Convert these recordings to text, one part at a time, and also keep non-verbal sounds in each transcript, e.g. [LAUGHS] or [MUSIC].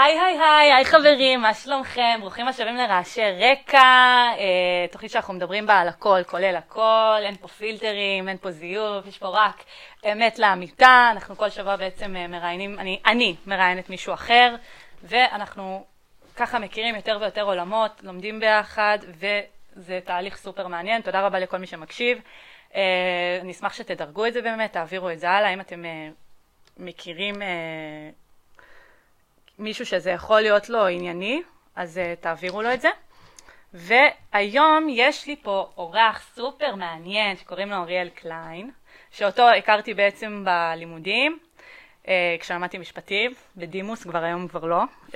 היי היי היי, היי חברים, מה שלומכם? ברוכים השבים לרעשי רקע, אה, תוכנית שאנחנו מדברים בה על הכל, כולל הכל, אין פה פילטרים, אין פה זיוף, יש פה רק אמת לאמיתה, אנחנו כל שבוע בעצם אה, מראיינים, אני, אני מראיינת מישהו אחר, ואנחנו ככה מכירים יותר ויותר עולמות, לומדים ביחד, וזה תהליך סופר מעניין, תודה רבה לכל מי שמקשיב. אה, אני אשמח שתדרגו את זה באמת, תעבירו את זה הלאה, אם אתם אה, מכירים... אה, מישהו שזה יכול להיות לו ענייני, אז uh, תעבירו לו את זה. והיום יש לי פה אורח סופר מעניין שקוראים לו אריאל קליין, שאותו הכרתי בעצם בלימודים, uh, כשלמדתי משפטים, בדימוס, כבר היום כבר לא. Uh,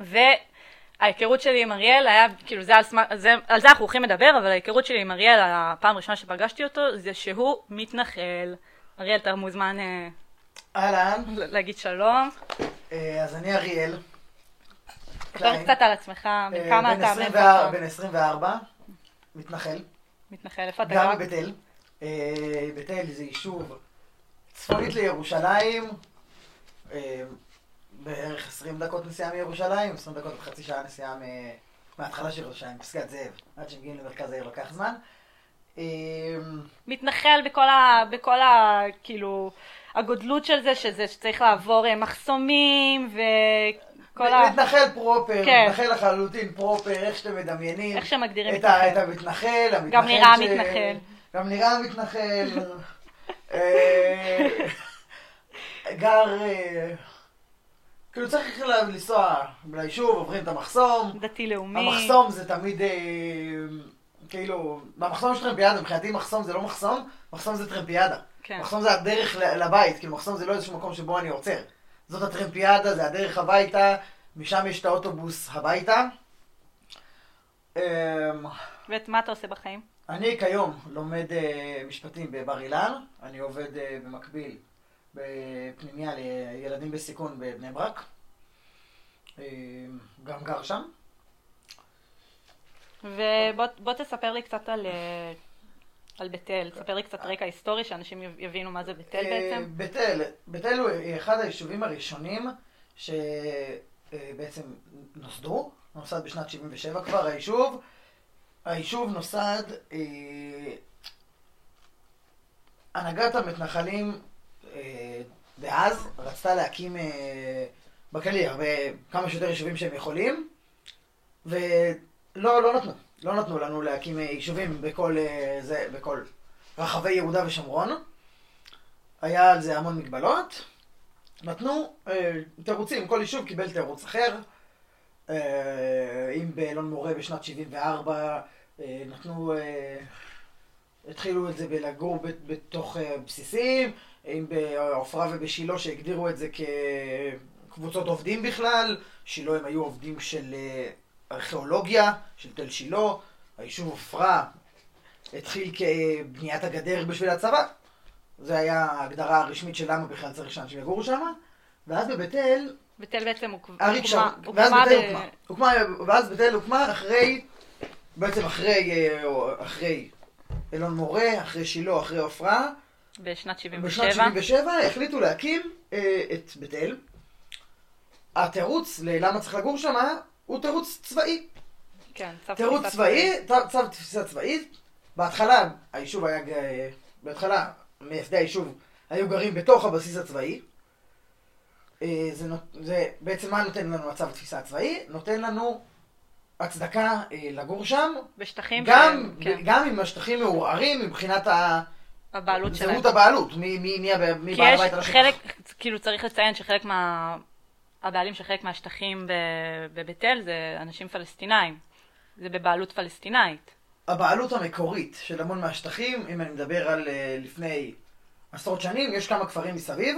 וההיכרות שלי עם אריאל היה, כאילו זה על, זה, על זה אנחנו הולכים לדבר, אבל ההיכרות שלי עם אריאל, הפעם הראשונה שפגשתי אותו, זה שהוא מתנחל. אריאל, אתה מוזמן... אהלן. להגיד שלום. אה, אז אני אריאל. תספר קצת על עצמך, אה, מכמה אתה... בן 24, מתנחל. מתנחל, איפה אתה גר? גם בבית אל. בית אל זה יישוב צפונית לירושלים, אה, בערך 20 דקות נסיעה מירושלים, 20 דקות וחצי שעה נסיעה מההתחלה של ירושלים, פסגת זאב, עד שמגיעים למרכז העיר לוקח זמן. מתנחל בכל ה... בכל ה... כאילו... הגודלות של זה, שזה שצריך לעבור אה, מחסומים וכל ה... מתנחל פרופר, כן. מתנחל לחלוטין פרופר, איך שאתם מדמיינים. איך שמגדירים את מתנחל. את המתנחל, המתנחל גם נראה ש... מתנחל. גם נראה מתנחל. [LAUGHS] אה, גר... אה, כאילו צריך לנסוע ליישוב, עוברים את המחסום. דתי-לאומי. המחסום זה תמיד... כאילו, במחסום יש טרמפיאדה, מבחינתי מחסום זה לא מחסום, מחסום זה טרמפיאדה. כן. מחסום זה הדרך לבית, כאילו מחסום זה לא איזשהו מקום שבו אני עוצר. זאת הטרמפיאדה, זה הדרך הביתה, משם יש את האוטובוס הביתה. אמ, ואת מה אתה עושה בחיים? אני כיום לומד uh, משפטים בבר אילן, אני עובד uh, במקביל בפנימיה לילדים בסיכון בבני ברק. Uh, גם גר שם. ובוא תספר לי קצת על, אה, על בית אל, תספר לי קצת רקע היסטורי, שאנשים יבינו מה זה בית אל אה, בעצם. בית אל, בית אל הוא אחד היישובים הראשונים שבעצם נוסדו, נוסד בשנת 77 כבר היישוב. היישוב נוסד, אה, הנהגת המתנחלים דאז רצתה להקים בכללי הרבה, כמה שיותר יישובים שהם יכולים, ו... לא, לא נתנו. לא נתנו לנו להקים יישובים בכל, אה, זה, בכל רחבי יהודה ושומרון. היה על זה המון מגבלות. נתנו אה, תירוצים, כל יישוב קיבל תירוץ אחר. אה, אם באלון מורה בשנת 74 אה, נתנו, אה, התחילו את זה בלגור בתוך אה, בסיסים, אם בעופרה ובשילה שהגדירו את זה כקבוצות עובדים בכלל, שילה הם היו עובדים של... אה, ארכיאולוגיה של תל שילה, היישוב עופרה התחיל כבניית הגדר בשביל הצבא. זה היה ההגדרה הרשמית של למה בכלל צריך שאנשים יגורו שם. ואז בבית אל... בית אל בעצם הוקמה... ואז בית אל הוקמה. ואז בית אל הוקמה אחרי, בעצם אחרי, אה, אחרי אלון מורה, אחרי שילה, אחרי עופרה. בשנת 77. בשנת 77 החליטו להקים אה, את בית אל. התירוץ ללמה צריך לגור שם הוא תירוץ צבאי. כן, צו תירוץ צבאי, צו תפיסה צבאית. בהתחלה, היישוב היה, בהתחלה, מייסדי היישוב היו גרים בתוך הבסיס הצבאי. אה, זה, זה בעצם מה נותן לנו הצו תפיסה צבאי? נותן לנו הצדקה אה, לגור שם. בשטחים גם, ש... כן. גם אם השטחים מעורערים מבחינת ה... הבעלות שלהם. זהות הבעלות, מי, מי, מי, מי בעל הבית על השטח. כי יש חלק, כאילו צריך לציין שחלק מה... הבעלים של חלק מהשטחים בבית אל זה אנשים פלסטינאים. זה בבעלות פלסטינאית. הבעלות המקורית של המון מהשטחים, אם אני מדבר על אה, לפני עשרות שנים, יש כמה כפרים מסביב,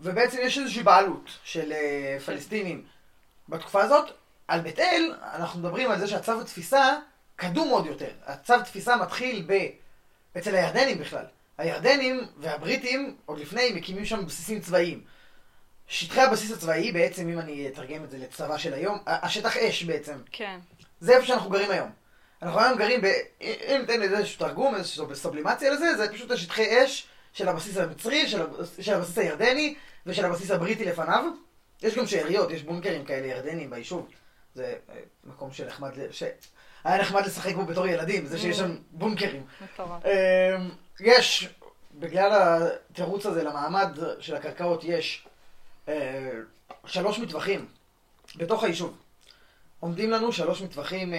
ובעצם יש איזושהי בעלות של אה, פלסטינים בתקופה הזאת. על בית אל, אנחנו מדברים על זה שהצו התפיסה קדום עוד יותר. הצו תפיסה מתחיל ב... אצל הירדנים בכלל. הירדנים והבריטים, עוד לפני, מקימים שם בסיסים צבאיים. שטחי הבסיס הצבאי בעצם, אם אני אתרגם את זה לצבא של היום, השטח אש בעצם. כן. זה איפה שאנחנו גרים היום. אנחנו היום גרים ב... אם ניתן לזה איזשהו תרגום, איזושהי סובלימציה לזה, זה פשוט השטחי אש של הבסיס המצרי, של, של הבסיס הירדני ושל הבסיס הבריטי לפניו. יש גם שאריות, יש בונקרים כאלה ירדנים ביישוב. זה אה, מקום שנחמד, ל- ש... היה נחמד לשחק בו בתור ילדים, זה שיש שם בונקרים. מטורף. אה, יש, בגלל התירוץ הזה למעמד של הקרקעות, יש אה, שלוש מטווחים בתוך היישוב. עומדים לנו שלוש מטווחים אה,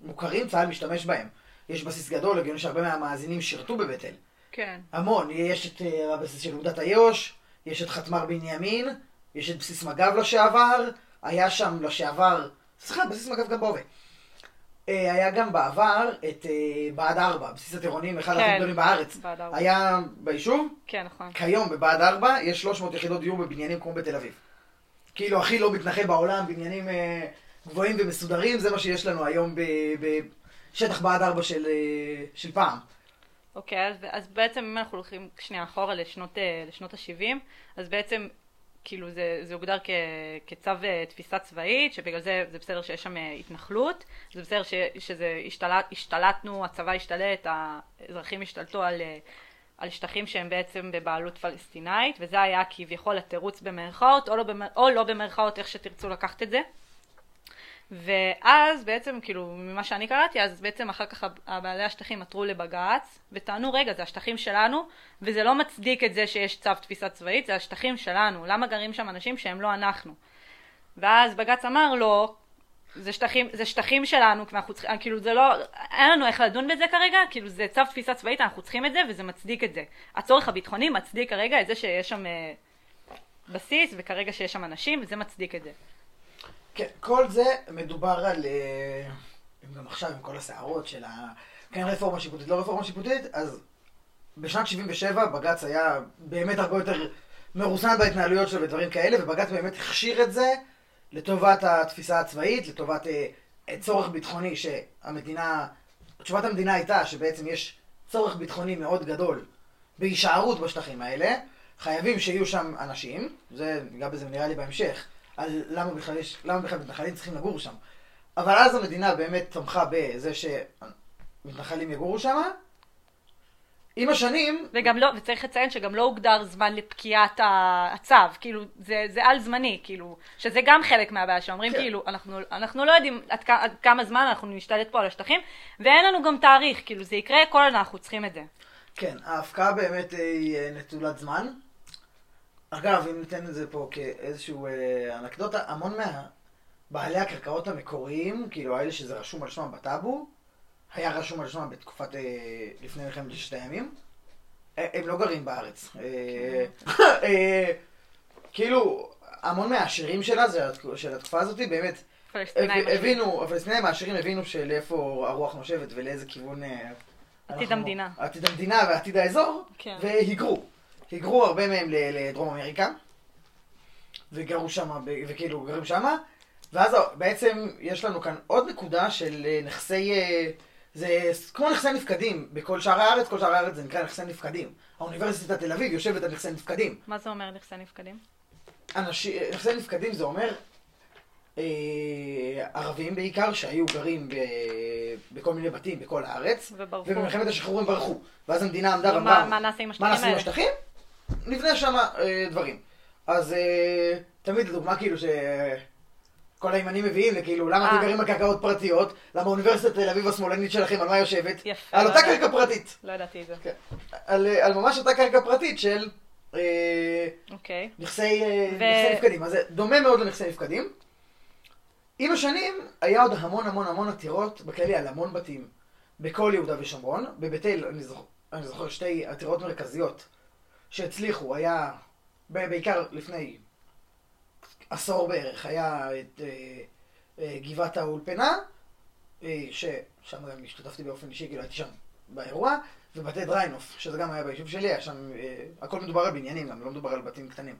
מוכרים, צה"ל משתמש בהם. יש בסיס גדול, הגיוני שהרבה מהמאזינים שירתו בבית אל. כן. המון, יש את אה, הבסיס של אוגדת איו"ש, יש את חטמ"ר בנימין, יש את בסיס מג"ב לשעבר, היה שם לשעבר, סליחה, בסיס מג"ב גם בהווה. אה, היה גם בעבר את אה, בה"ד 4, בסיס הטירונים, אחד כן. הכי גדולים בארץ. בה"ד ארבע. היה ביישוב, כן, נכון. כיום בבה"ד 4 יש 300 יחידות דיור בבניינים כמו בתל אביב. כאילו הכי לא מתנחל בעולם, בניינים אה, גבוהים ומסודרים, זה מה שיש לנו היום בשטח בה"ד 4 של, של פעם. אוקיי, אז, אז בעצם אם אנחנו הולכים שנייה אחורה לשנות, לשנות ה-70, אז בעצם כאילו זה, זה הוגדר כ, כצו אה, תפיסה צבאית, שבגלל זה זה בסדר שיש שם אה, התנחלות, זה בסדר ש, שזה השתלט, השתלטנו, הצבא השתלט, האזרחים השתלטו על, אה, על שטחים שהם בעצם בבעלות פלסטינאית, וזה היה כביכול התירוץ במרכאות, או לא, במר, או לא במרכאות, איך שתרצו לקחת את זה. ואז בעצם, כאילו, ממה שאני קראתי, אז בעצם אחר כך הבעלי השטחים עתרו לבג"ץ, וטענו, רגע, זה השטחים שלנו, וזה לא מצדיק את זה שיש צו תפיסה צבאית, זה השטחים שלנו, למה גרים שם אנשים שהם לא אנחנו? ואז בג"ץ אמר לו, זה שטחים, זה שטחים שלנו, אנחנו צריכים, כאילו זה לא, אין לנו איך לדון בזה כרגע, כאילו זה צו תפיסה צבאית, אנחנו צריכים את זה, וזה מצדיק את זה. הצורך הביטחוני מצדיק כרגע את זה שיש שם אה, בסיס, וכרגע שיש שם אנשים, וזה מצדיק את זה. כן, כל זה מדובר על... אה, גם עכשיו עם כל הסערות של ה... כן, רפורמה שיפוטית, לא רפורמה שיפוטית, אז בשנת 77 בג"ץ היה באמת הרבה יותר מרוסן בהתנהלויות שלו ודברים כאלה, ובג"ץ באמת הכשיר את זה לטובת התפיסה הצבאית, לטובת אה, צורך ביטחוני שהמדינה... תשובת המדינה הייתה שבעצם יש צורך ביטחוני מאוד גדול בהישארות בשטחים האלה, חייבים שיהיו שם אנשים, זה ניגע בזה נראה לי בהמשך, על למה בכלל, יש, למה בכלל מתנחלים צריכים לגור שם. אבל אז המדינה באמת תמכה בזה שמתנחלים יגורו שם. עם השנים, וגם לא, וצריך לציין שגם לא הוגדר זמן לפקיעת הצו, כאילו, זה, זה על זמני, כאילו, שזה גם חלק מהבעיה, שאומרים כן. כאילו, אנחנו, אנחנו לא יודעים עד, כ- עד כמה זמן אנחנו נשתלט פה על השטחים, ואין לנו גם תאריך, כאילו, זה יקרה כל עוד אנחנו צריכים את זה. כן, ההפקעה באמת היא אה, נטולת זמן. אגב, אם ניתן את זה פה כאיזשהו אה, אנקדוטה, המון מהבעלי הקרקעות המקוריים, כאילו האלה שזה רשום על שמם בטאבו, היה רשום על שמם בתקופת, אה, לפני מלחמת ששת הימים, הם לא גרים בארץ. אה, אה, כאילו, המון מהעשירים שלה, זה של התקופה הזאת, באמת, הבינו, הפלסטינים העשירים הבינו שלאיפה הרוח נושבת ולאיזה כיוון... עתיד אנחנו- המדינה. עתיד המדינה ועתיד האזור, כן. והיגרו. היגרו הרבה מהם לדרום אמריקה, וגרו שם, וכאילו גרים שם, ואז בעצם יש לנו כאן עוד נקודה של אה, נכסי, אה, זה כמו נכסי נפקדים בכל שאר הארץ, כל שאר הארץ זה נקרא נכסי נפקדים. האוניברסיטת תל אביב יושבת על נכסי נפקדים. מה זה אומר נכסי נפקדים? אנשים, נכסי נפקדים זה אומר אה, ערבים בעיקר שהיו גרים ב, בכל מיני בתים בכל הארץ, וברחו. ובמלחמת השחרור הם ברחו. ואז המדינה עמדה מה, ואמרה, מה נעשה עם מה השטחים נעשה עם האלה? השטחים? נבנה שם אה, דברים. אז אה, תמיד לדוגמה כאילו ש... כל הימנים מביאים לכאילו, למה אה. אתם גרים על קרקעות פרטיות? למה אוניברסיטת תל אביב השמאלנית שלכם, על מה יושבת? יפה. על לא אותה. קרקע פרטית. לא ידעתי את זה. כן. על, אה, על ממש אותה קרקע פרטית של אה, אוקיי. אה, נכסי נפקדים. אז זה דומה מאוד לנכסי נפקדים. עם השנים היה עוד המון המון המון עתירות בכללי על המון בתים בכל יהודה ושומרון. בבית אל, אני זוכר, אני זוכר שתי עתירות מרכזיות שהצליחו, היה בעיקר לפני עשור בערך, היה את אה, אה, גבעת האולפנה, אה, ששם גם השתתפתי באופן אישי, כאילו הייתי שם באירוע, ובתי דריינוף, שזה גם היה ביישוב שלי, היה שם, הכל מדובר על בניינים גם, לא מדובר על בתים קטנים.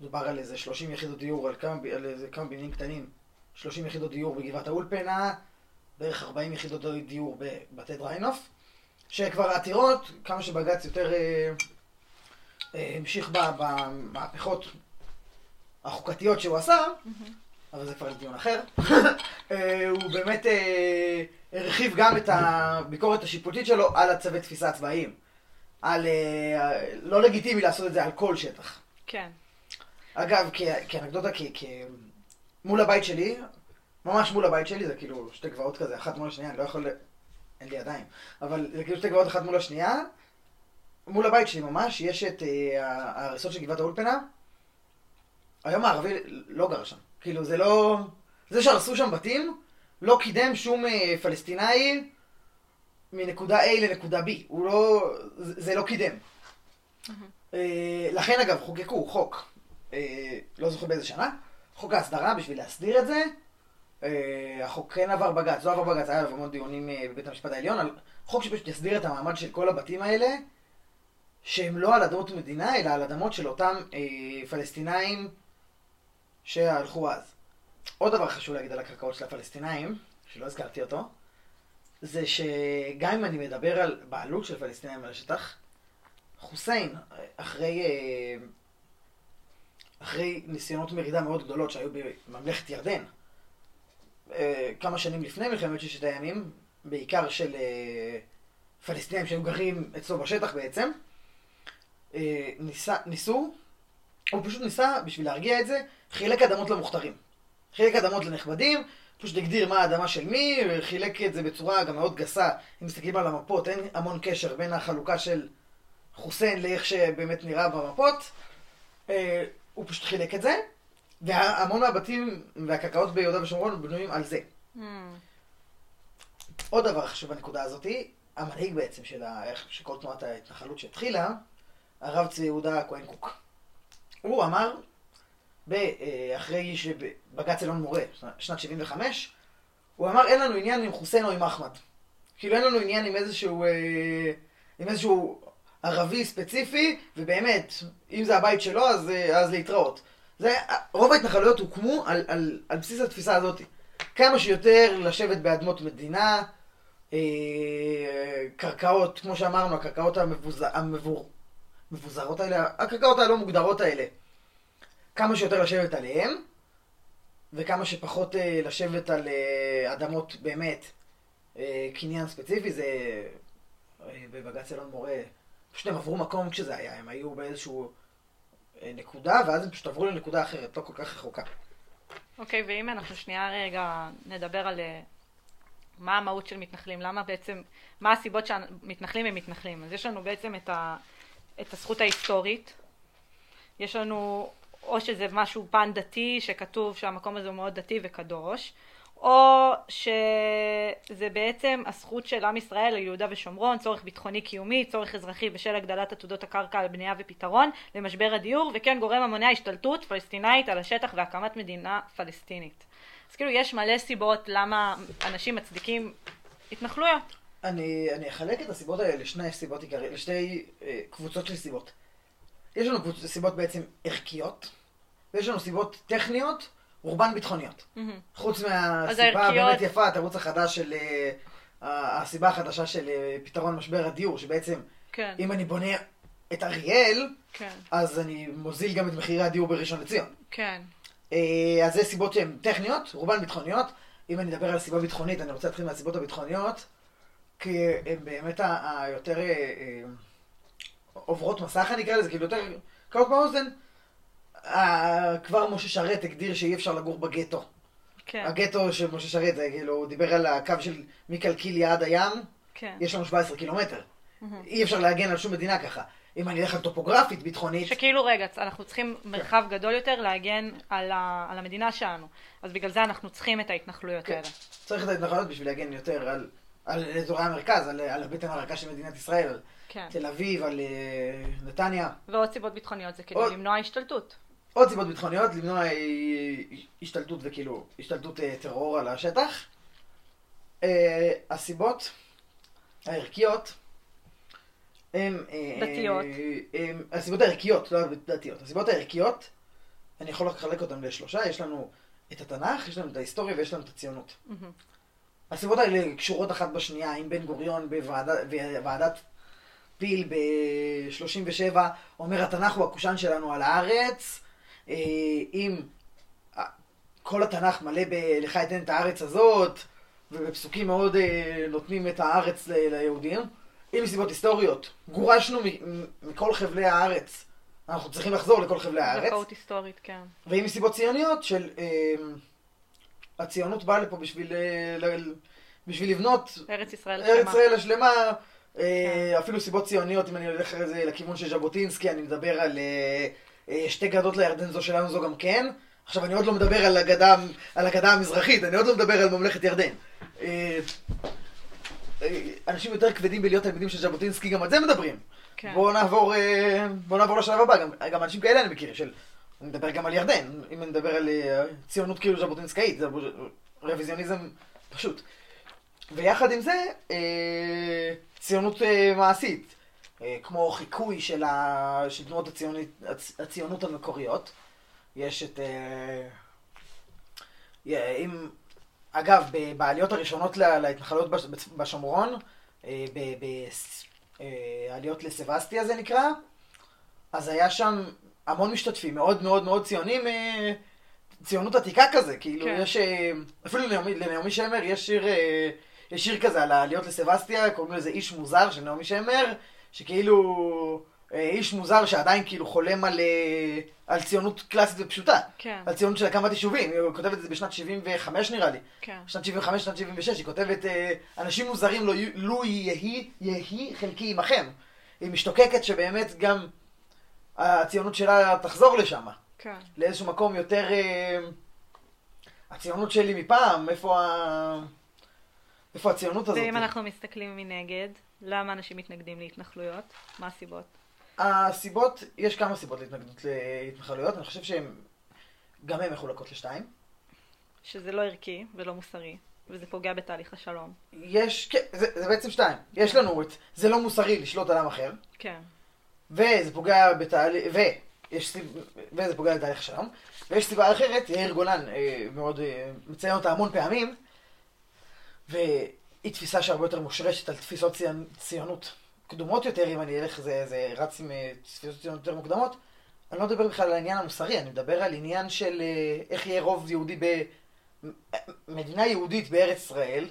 מדובר על איזה 30 יחידות דיור, על כמה, על איזה כמה בניינים קטנים, 30 יחידות דיור בגבעת האולפנה, בערך 40 יחידות דיור בבתי דריינוף, שכבר העתירות, כמה שבג"ץ יותר אה, המשיך במהפכות החוקתיות שהוא עשה, אבל זה כבר דיון אחר, אה, הוא באמת אה, הרחיב גם את הביקורת השיפוטית שלו על הצווי תפיסה הצבאיים. על... אה, לא לגיטימי לעשות את זה על כל שטח. כן. אגב, כאנקדוטה, מול הבית שלי, ממש מול הבית שלי, זה כאילו שתי גבעות כזה, אחת מול השנייה, אני לא יכול... אין לי ידיים. אבל זה כאילו שתי גבעות אחת מול השנייה. מול הבית שלי ממש, יש את אה, ההריסות של גבעת האולפנה. היום הערבי לא גר שם. כאילו, זה לא... זה שהרסו שם בתים, לא קידם שום אה, פלסטינאי מנקודה A לנקודה B. הוא לא... זה, לא קידם. אה, לכן אגב, חוקקו חוק, לא זוכר באיזה שנה, חוק ההסדרה בשביל להסדיר את זה. החוק כן עבר בג"ץ, לא עבר בג"ץ, היה עליו המון דיונים בבית המשפט העליון, על חוק שפשוט יסדיר את המעמד של כל הבתים האלה, שהם לא על אדמות מדינה, אלא על אדמות של אותם אה, פלסטינאים שהלכו אז. עוד דבר חשוב להגיד על הקרקעות של הפלסטינאים, שלא הזכרתי אותו, זה שגם אם אני מדבר על בעלות של פלסטינאים על השטח, חוסיין, אחרי, אה, אחרי ניסיונות מרידה מאוד גדולות שהיו בממלכת ירדן, אה, כמה שנים לפני מלחמת ששת הימים, בעיקר של אה, פלסטינים שהיו גרים אצלו בשטח בעצם, אה, ניסה, ניסו, הוא פשוט ניסה, בשביל להרגיע את זה, חילק אדמות למוכתרים. חילק אדמות לנכבדים, פשוט הגדיר מה האדמה של מי, חילק את זה בצורה גם מאוד גסה. אם מסתכלים על המפות, אין המון קשר בין החלוקה של חוסיין לאיך שבאמת נראה במפות. אה, הוא פשוט חילק את זה, והמון מהבתים והקרקעות ביהודה ושומרון בנויים על זה. Mm. עוד דבר חשוב בנקודה הזאתי, המנהיג בעצם של, ה... של כל תנועת ההתנחלות שהתחילה, הרב צבי יהודה הכהן קוק. הוא אמר. אה, אחרי שבג"ץ אלון מורה, שנת 75, הוא אמר אין לנו עניין עם חוסיין או עם אחמד. כאילו אין לנו עניין עם איזשהו, אה, עם איזשהו ערבי ספציפי, ובאמת, אם זה הבית שלו, אז, אה, אז להתראות. זה, רוב ההתנחלויות הוקמו על, על, על בסיס התפיסה הזאת. כמה שיותר לשבת באדמות מדינה, קרקעות, כמו שאמרנו, הקרקעות המבוז... המבור... מבוזרות האלה, הקרקעות הלא מוגדרות האלה, כמה שיותר לשבת עליהן, וכמה שפחות אה, לשבת על אה, אדמות באמת, אה, קניין ספציפי, זה אה, בבג"ץ אלון מורה, פשוט הם עברו מקום כשזה היה, הם היו באיזשהו אה, נקודה, ואז הם פשוט עברו לנקודה אחרת, לא כל כך רחוקה. אוקיי, ואם אנחנו שנייה רגע נדבר על אה, מה המהות של מתנחלים, למה בעצם, מה הסיבות שהמתנחלים הם מתנחלים. אז יש לנו בעצם את, ה, את הזכות ההיסטורית, יש לנו או שזה משהו פן דתי שכתוב שהמקום הזה הוא מאוד דתי וקדוש, או שזה בעצם הזכות של עם ישראל ליהודה ושומרון, צורך ביטחוני קיומי, צורך אזרחי בשל הגדלת עתודות הקרקע על בנייה ופתרון למשבר הדיור, וכן גורם המונע השתלטות פלסטינאית על השטח והקמת מדינה פלסטינית. אז כאילו יש מלא סיבות למה אנשים מצדיקים התנחלויות. אני, אני אחלק את הסיבות האלה לשני סיבות עיקריות, לשתי אה, קבוצות של סיבות. יש לנו קבוצ... סיבות בעצם ערכיות, ויש לנו סיבות טכניות, רובן ביטחוניות. חוץ מהסיבה הערכיות- הבאמת יפה, התירוץ החדש של... אה, הסיבה החדשה של אה, פתרון משבר הדיור, שבעצם כן, אם אני בונה את אריאל, כן, אז אני מוזיל גם את מחירי הדיור בראשון לציון. כן. אה, אז זה סיבות שהן טכניות, רובן ביטחוניות. אם אני אדבר על סיבה ביטחונית, אני רוצה להתחיל מהסיבות הביטחוניות, כי הן באמת היותר אה, אה, עוברות מסך, אני אקרא לזה, כאילו יותר קלות באוזן. כבר משה שרת הגדיר שאי אפשר לגור בגטו. כן, הגטו של משה שרת, זה כאילו, הוא דיבר על הקו של מקלקיליה עד הים, כן. יש לנו 17 קילומטר. אי אפשר להגן על שום מדינה ככה. אם אני אלך על טופוגרפית, ביטחונית, שכאילו רגע, אנחנו צריכים מרחב גדול יותר להגן על, ה, על המדינה שלנו. אז בגלל זה אנחנו צריכים את ההתנחלויות כן. האלה. צריך את ההתנחלויות בשביל להגן יותר על, על אזורי המרכז, על, על הבטן הרכה של מדינת ישראל, על כן. תל אביב, על אה, נתניה. ועוד סיבות ביטחוניות זה כאילו עוד- למנוע השתלטות. עוד סיבות ביטחוניות, למנוע אה, השתלטות וכאילו, השתלטות אה, טרור על השטח. הסיבות הערכיות הם... אה, דתיות. הם, הסיבות הערכיות, לא דתיות. הסיבות הערכיות, אני יכול לחלק אותן לשלושה, יש לנו את התנ"ך, יש לנו את ההיסטוריה ויש לנו את הציונות. מהמם. הסיבות האלה קשורות אחת בשנייה, אם בן גוריון בוועדת פיל ב-37 אומר התנ"ך הוא הקושאן שלנו על הארץ, אה, אם כל התנ"ך מלא ב"לך אתן את הארץ הזאת", ובפסוקים מאוד אה, נותנים את הארץ ליהודים, אם מסיבות היסטוריות, גורשנו מכל חבלי הארץ אנחנו צריכים לחזור לכל חבלי הארץ. זכאות היסטורית, כן. ואם מסיבות ציוניות של אה, הציונות באה לפה בשביל, אה, ל- בשביל לבנות ארץ ישראל ארץ. ישראל השלמה, אה, כן. אפילו סיבות ציוניות, אם אני הולך אחרי זה לכיוון של ז'בוטינסקי, אני מדבר על אה, שתי גדות לירדן, זו שלנו, זו גם כן. עכשיו, אני עוד לא מדבר על הגדה, על הגדה המזרחית, אני עוד לא מדבר על ממלכת ירדן. אנשים יותר כבדים בלהיות תלמידים של ז'בוטינסקי, גם על זה מדברים. כן. בואו נעבור, בואו נעבור לשלב הבא, גם, גם אנשים כאלה אני מכיר, של... אני מדבר גם על ירדן, אם אני מדבר על אה, ציונות כאילו ז'בוטינסקאית, זה רוויזיוניזם פשוט. ויחד עם זה, אה, ציונות אה, מעשית, כמו חיקוי של, תנועות הציונית, הצ, הציונות המקוריות. יש את... אם, אגב, בעליות הראשונות לה- להתנחלויות בש- בצ- בשומרון, ב- ב- ס- העליות לסבסטיה זה נקרא, אז היה שם המון משתתפים, מאוד מאוד מאוד ציונים, אה, ציונות עתיקה כזה, כאילו כן. יש, אה, אפילו לנעמי, לנעמי שמר יש שיר, אה, יש שיר כזה על העליות לסבסטיה, קוראים לזה איש מוזר של נעמי שמר, שכאילו איש מוזר שעדיין כאילו חולם על, על ציונות קלאסית ופשוטה, כן, על ציונות של הקמת יישובים, היא כותבת את זה בשנת 75 נראה לי. כן. שנת 75, שנת 76, היא כותבת, אנשים מוזרים לו, לו יהי, יהי חלקי עמכם. היא משתוקקת שבאמת גם הציונות שלה תחזור לשם, כן. לאיזשהו מקום יותר... אה, הציונות שלי מפעם, איפה ה... איפה הציונות הזאת? ואם אנחנו מסתכלים מנגד, למה אנשים מתנגדים להתנחלויות? מה הסיבות? הסיבות, יש כמה סיבות להתנגדות להתנחלויות, אני חושב שהן, גם הן מחולקות לשתיים. שזה לא ערכי ולא מוסרי, וזה פוגע בתהליך השלום. יש, כן, זה, זה בעצם שתיים. יש לנו את, זה לא מוסרי לשלוט על עם אחר. כן. וזה פוגע בתהליך, ויש סיב... וזה פוגע בתהליך השלום. ויש סיבה אחרת, יאיר גולן אה, מאוד אה, מציין אותה המון פעמים, והיא תפיסה שהרבה יותר מושרשת על תפיסות ציונ... ציונות קדומות יותר, אם אני אלך, זה, זה רץ עם אה, תפיסות ציונות יותר מוקדמות. אני לא מדבר בכלל על העניין המוסרי, אני מדבר על עניין של אה, איך יהיה רוב יהודי במדינה יהודית בארץ ישראל,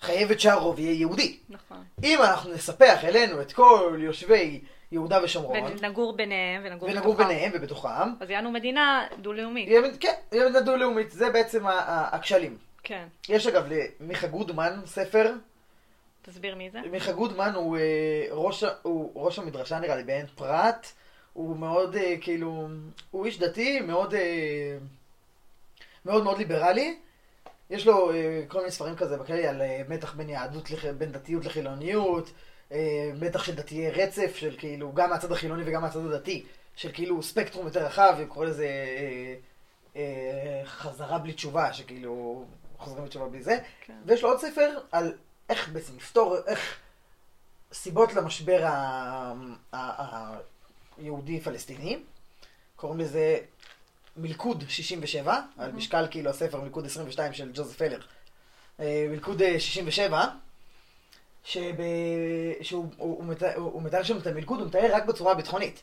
חייבת שהרוב יהיה יהודי. נכון. אם אנחנו נספח אלינו את כל יושבי יהודה ושומרון, ונגור ביניהם ונגור ונגור בתוכם. ביניהם ובתוכם, אז יענו מדינה דו-לאומית. יהיה כן, יהיה מדינה דו-לאומית, זה בעצם הכשלים. כן. יש אגב למיכה גודמן ספר, תסביר מי זה. מיכה גודמן הוא, אה, ראש, הוא ראש המדרשה נראה לי בעין פרת, הוא מאוד אה, כאילו, הוא איש דתי, מאוד אה, מאוד מאוד ליברלי. יש לו אה, כל מיני ספרים כזה בכללי על אה, מתח בין יהדות, לח- בין דתיות לחילוניות, מתח של דתיי רצף, של כאילו גם מהצד החילוני וגם מהצד הדתי, של כאילו ספקטרום יותר רחב, הוא קורא לזה אה, אה, חזרה בלי תשובה, שכאילו חוזרים בתשובה בלי זה. כן. ויש לו עוד ספר על איך בעצם לפתור, איך סיבות למשבר היהודי-פלסטיני. קוראים לזה מלכוד 67, על משקל כאילו הספר מלכוד 22 של ג'וזף פלר. אה, מלכוד אה, 67, שב... שהוא הוא, הוא, מתאר, הוא, מתאר שם את המלכוד, הוא מתאר רק בצורה ביטחונית.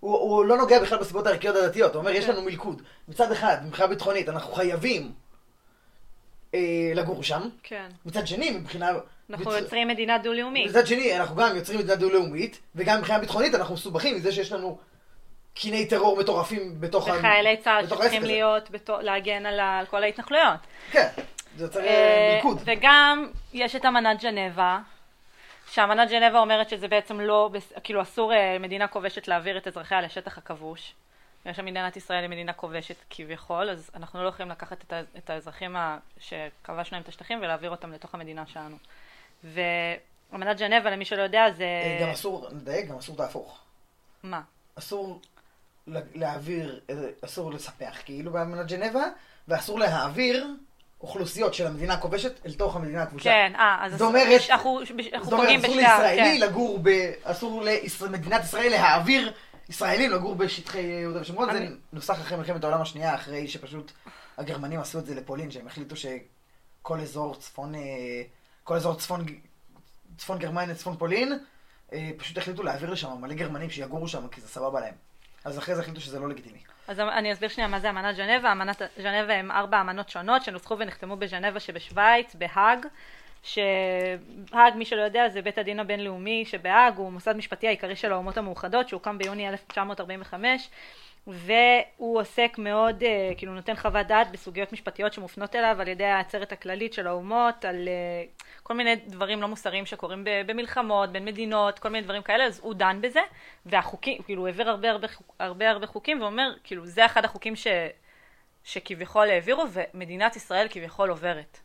הוא, הוא לא נוגע בכלל בסיבות הערכיות הדתיות, הוא אומר, יש כן. לנו מלכוד. מצד אחד, מבחינה ביטחונית, אנחנו חייבים אה, לגור שם. כן. מצד שני, מבחינה... אנחנו ביצ- יוצרים מדינה דו-לאומית. מצד שני, אנחנו גם יוצרים מדינה דו-לאומית, וגם מבחינה ביטחונית אנחנו מסובכים מזה שיש לנו קיני טרור מטורפים בתוך וחיילי צה"ל שצריכים. להיות, בתו- להגן על על כל ההתנחלויות. כן, זה יוצר אה, מלכוד. וגם יש את אמנת ג'נבה, שאמנת ג'נבה אומרת שזה בעצם לא, כאילו אסור אה, מדינה כובשת להעביר את אזרחיה לשטח הכבוש. יש מדינת ישראל היא מדינה כובשת כביכול, אז אנחנו לא יכולים לקחת את, את האזרחים שכבשנו להם את השטחים ולהעביר אותם לתוך המדינה שלנו. ואמנת ג'נבה, למי שלא יודע, זה... אה, גם אסור, נדייק, גם אסור להפוך. מה? אסור לה- להעביר, אסור לספח כאילו באמנת ג'נבה, ואסור להעביר אוכלוסיות של המדינה הכובשת אל תוך המדינה הכבושה. כן, אה, אז זאת אומרת- אנחנו אנחנו זאת אומרת, פוגעים אסור. לישראלי כן. לגור ב... אסור למדינת ישראל להעביר ישראלים לגור בשטחי יהודה ושומרון. זה אני- נוסח אחרי מלחמת העולם השנייה, אחרי שפשוט הגרמנים עשו את זה לפולין, שהם החליטו שכל אזור צפון... אה, כל אזור צפון... צפון גרמניה, צפון פולין, אה, פשוט החליטו להעביר לשם מלא גרמנים שיגורו שם, כי זה סבבה להם. אז אחרי זה החליטו שזה לא לגיטימי. אז אני אסביר שנייה מה זה אמנת ז'נבה. אמנת ז'נבה הם ארבע אמנות שונות שנוסחו ונחתמו בז'נבה שבשוויץ, בהאג, שהאג, מי שלא יודע, זה בית הדין הבינלאומי שבהאג, הוא מוסד משפטי העיקרי של האומות המאוחדות, שהוקם ביוני 1945, והוא עוסק מאוד, אה, כאילו נותן חוות דעת בסוגיות משפטיות שמופנות אליו על ידי העצרת הכללית של האומות, על אה, כל מיני דברים לא מוסריים שקורים במלחמות, בין מדינות, כל מיני דברים כאלה, אז הוא דן בזה, והחוקים, כאילו הוא העביר הרבה הרבה, הרבה הרבה חוקים, ואומר, כאילו זה אחד החוקים ש, שכביכול העבירו, ומדינת ישראל כביכול עוברת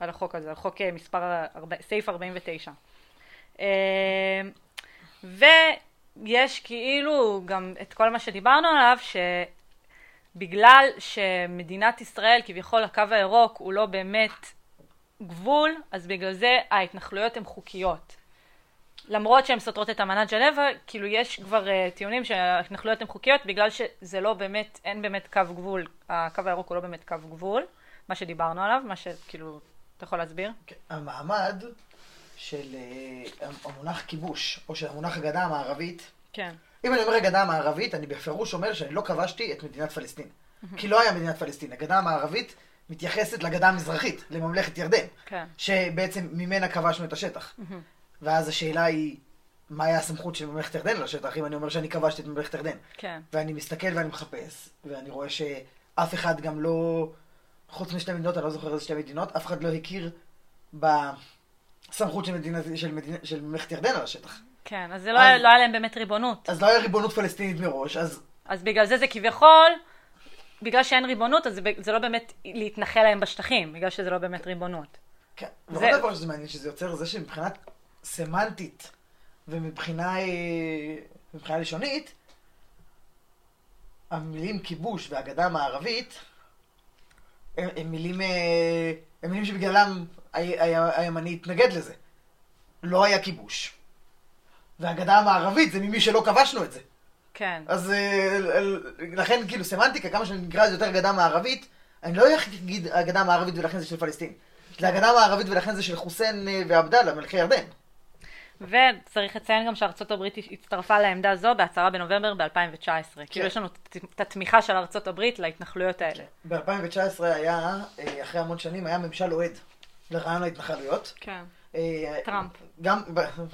על החוק הזה, על חוק אה, מספר, סעיף 49. ויש כאילו גם את כל מה שדיברנו עליו, שבגלל שמדינת ישראל, כביכול הקו הירוק, הוא לא באמת גבול, אז בגלל זה ההתנחלויות הן חוקיות. למרות שהן סותרות את אמנת ז'נבה, כאילו יש כבר uh, טיעונים שההתנחלויות הן חוקיות בגלל שזה לא באמת, אין באמת קו גבול, הקו הירוק הוא לא באמת קו גבול, מה שדיברנו עליו, מה שכאילו, אתה יכול להסביר? כן, המעמד של uh, המונח כיבוש, או של המונח הגדה המערבית, כן. אם אני אומר הגדה המערבית, אני בפירוש אומר שאני לא כבשתי את מדינת פלסטין. כי לא היה מדינת פלסטין. הגדה המערבית מתייחסת לגדה המזרחית, לממלכת ירדן. כן. שבעצם ממנה כבשנו את השטח. ואז השאלה היא, מה היה הסמכות של ממלכת ירדן לשטח, אם אני אומר שאני כבשתי את ממלכת ירדן. כן. ואני מסתכל ואני מחפש, ואני רואה שאף אחד גם לא, חוץ משתי מדינות, אני לא זוכר איזה שתי מדינות, אף אחד לא הכיר בסמכות של, מדינה, של, מדינה, של ממלכת ירדן על השטח. כן, אז זה לא, אז, לא היה להם באמת ריבונות. אז לא היה ריבונות פלסטינית מראש, אז... אז בגלל זה זה כביכול, בגלל שאין ריבונות, אז זה, זה לא באמת להתנחל להם בשטחים, בגלל שזה לא באמת ריבונות. כן, ועוד דבר שזה מעניין, שזה יוצר זה שמבחינת סמנטית ומבחינה אה, מבחינה לשונית, המילים כיבוש והגדה המערבית הם, הם מילים, אה, הם מילים שבגללם הימני התנגד לזה. לא היה כיבוש. והגדה המערבית זה ממי שלא כבשנו את זה. כן. אז אה, לכן כאילו סמנטיקה, כמה שאני נקרא לזה יותר גדה מערבית, אני לא אגיד הגדה המערבית ולכן זה של פלסטין. זה הגדה המערבית ולכן זה של חוסיין ועבדאללה, מלכי ירדן. וצריך לציין גם שארצות הברית הצטרפה לעמדה זו בהצהרה בנובמבר ב-2019. כן. כאילו יש לנו את התמיכה של ארצות הברית להתנחלויות האלה. ב-2019 היה, אה, אחרי המון שנים, היה ממשל אוהד לרעיון ההתנחלויות. כן. אה, טראמפ. גם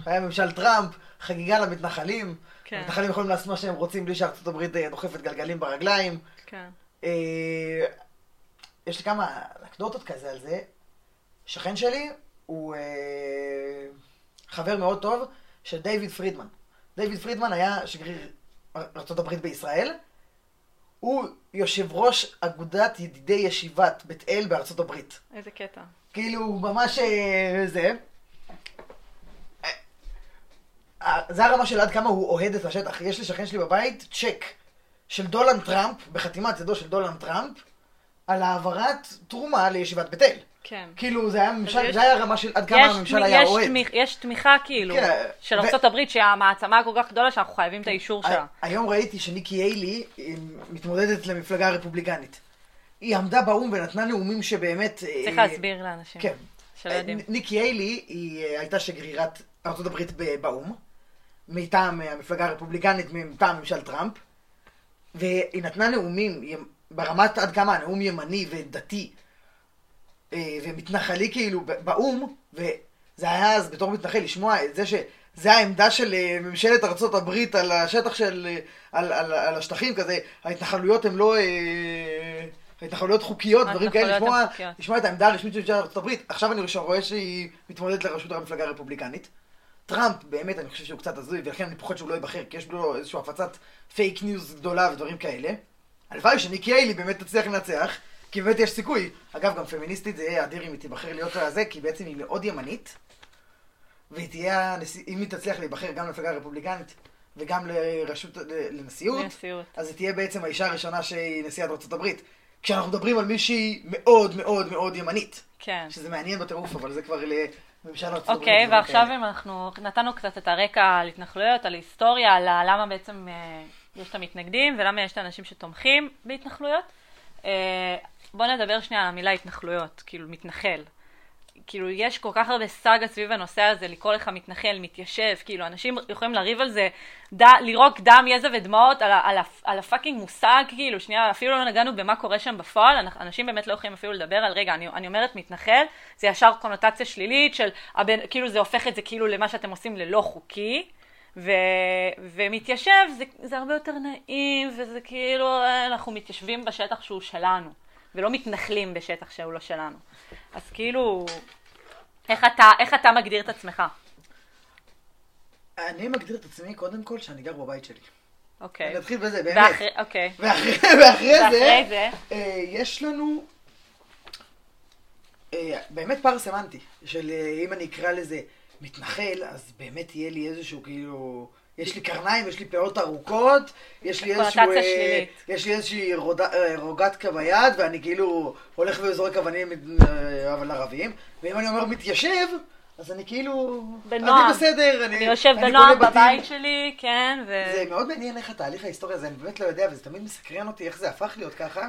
היה ממשל טראמפ, חגיגה למתנחלים. כן. המתנחלים יכולים לעשות מה שהם רוצים בלי שארצות הברית אה, דוחפת גלגלים ברגליים. כן. יש לי כמה אנקדוטות כזה על זה. שכן שלי הוא... חבר מאוד טוב של דיוויד פרידמן. דיוויד פרידמן היה שגריר ארה"ב בישראל. הוא יושב ראש אגודת ידידי ישיבת בית אל בארצות הברית. איזה קטע. כאילו, ממש אה, זה. אה, זה הרמה של עד כמה הוא אוהד את השטח. יש לשכן שלי בבית צ'ק של דונלד טראמפ, בחתימת ידו של דונלד טראמפ, על העברת תרומה לישיבת בית אל. כן. כאילו זה היה ממשל, זה היה רמה של עד כמה הממשל היה אוהד. יש תמיכה כאילו, כן. של ארה"ב שהמעצמה כל כך גדולה שאנחנו חייבים את האישור שלה. היום ראיתי שניקי היילי מתמודדת למפלגה הרפובליקנית. היא עמדה באו"ם ונתנה נאומים שבאמת... אה, צריך להסביר לאנשים. כן. ניקי היילי היא אה, הייתה שגרירת ארה"ב באו"ם, מטעם המפלגה הרפובליקנית, מטעם ממשל טראמפ, והיא נתנה נאומים ברמת עד כמה הנאום ימני ודתי. אה, ומתנחלי כאילו באו"ם, וזה היה אז בתור מתנחל לשמוע את זה שזה העמדה של אה, ממשלת ארצות הברית על השטח של, אה, על, על, על השטחים כזה, ההתנחלויות הן לא, ההתנחלויות חוקיות, דברים כאלה, לשמוע, לשמוע את העמדה הרשמית של ממשלת ארצות הברית. עכשיו אני רואה שהיא מתמודדת לראשות המפלגה הרפובליקנית. טראמפ, באמת, אני חושב שהוא קצת הזוי, ולכן אני פוחד שהוא לא ייבחר, כי יש לו איזושהי הפצת פייק ניוז גדולה ודברים כאלה. הלוואי שניקי היילי באמת תצליח לנצח. כי באמת יש סיכוי. אגב, גם פמיניסטית זה יהיה אדיר אם היא תיבחר להיות הזה, כי בעצם היא מאוד ימנית. והיא תהיה, אם היא תצליח להיבחר גם למפלגה הרפובליקנית וגם לרשות, לנשיאות, לנשיאות, אז היא תהיה בעצם האישה הראשונה שהיא נשיאת הברית. כשאנחנו מדברים על מישהי מאוד מאוד מאוד ימנית. כן. שזה מעניין בטירוף, אבל זה כבר לממשל הברית. אוקיי, ועכשיו אם אנחנו נתנו קצת את הרקע על התנחלויות, על היסטוריה, על למה בעצם אה, יש את המתנגדים ולמה יש את האנשים שתומכים בהתנחלויות. אה, בוא נדבר שנייה על המילה התנחלויות, כאילו מתנחל. כאילו, יש כל כך הרבה סאגה סביב הנושא הזה, לקרוא לך מתנחל, מתיישב, כאילו, אנשים יכולים לריב על זה, ד, לירוק דם, יזע ודמעות על, על, על הפאקינג מושג, כאילו, שנייה, אפילו לא נגענו במה קורה שם בפועל, אנשים באמת לא יכולים אפילו לדבר על, רגע, אני, אני אומרת מתנחל, זה ישר קונוטציה שלילית של, הבן, כאילו, זה הופך את זה כאילו למה שאתם עושים ללא חוקי. ו, ומתיישב זה, זה הרבה יותר נעים, וזה כאילו, אנחנו מתיישבים בשטח שהוא שלנו, ולא מתנחלים בשטח שהוא לא שלנו. אז כאילו, איך אתה, איך אתה מגדיר את עצמך? אני מגדיר את עצמי קודם כל שאני גר בבית שלי. אוקיי. אני אתחיל בזה, באמת. ואחרי, אוקיי. ואחרי, ואחרי זה, זה, אה, יש לנו אה, באמת פער סמנטי, של אה, אם אני אקרא לזה מתנחל, אז באמת יהיה לי איזשהו כאילו... יש לי קרניים, יש לי פאות ארוכות, יש לי איזשהו... אה. יש לי איזושהי אה, רוגטקה ביד, ואני כאילו הולך וזורק אבנים אה, אבל ערבים, ואם אני אומר מתיישב, אז אני כאילו... בנועם. אני בסדר, אני... אני יושב אני בנועם. בבית שלי, כן, ו... זה מאוד מעניין איך התהליך ההיסטורי הזה, אני באמת לא יודע, וזה תמיד מסקרן אותי איך זה הפך להיות ככה.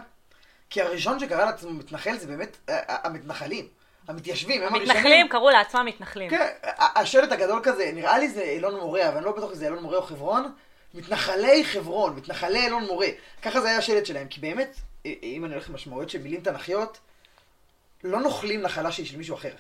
כי הראשון שקרא לעצמו מתנחל זה באמת אה, אה, המתנחלים, המתיישבים, הם הראשונים. המתנחלים קראו לעצמם מתנחלים. כן, השלט הגדול כזה, נראה לי זה אילון מורה, אבל אני לא בטוח אם זה אילון מורה או חברון. מתנחלי חברון, מתנחלי אילון מורה. ככה זה היה השלט שלהם, כי באמת, אם אני הולך עם משמעויות של מילים תנכיות, לא נוכלים נחלה שהיא של מישהו אחר.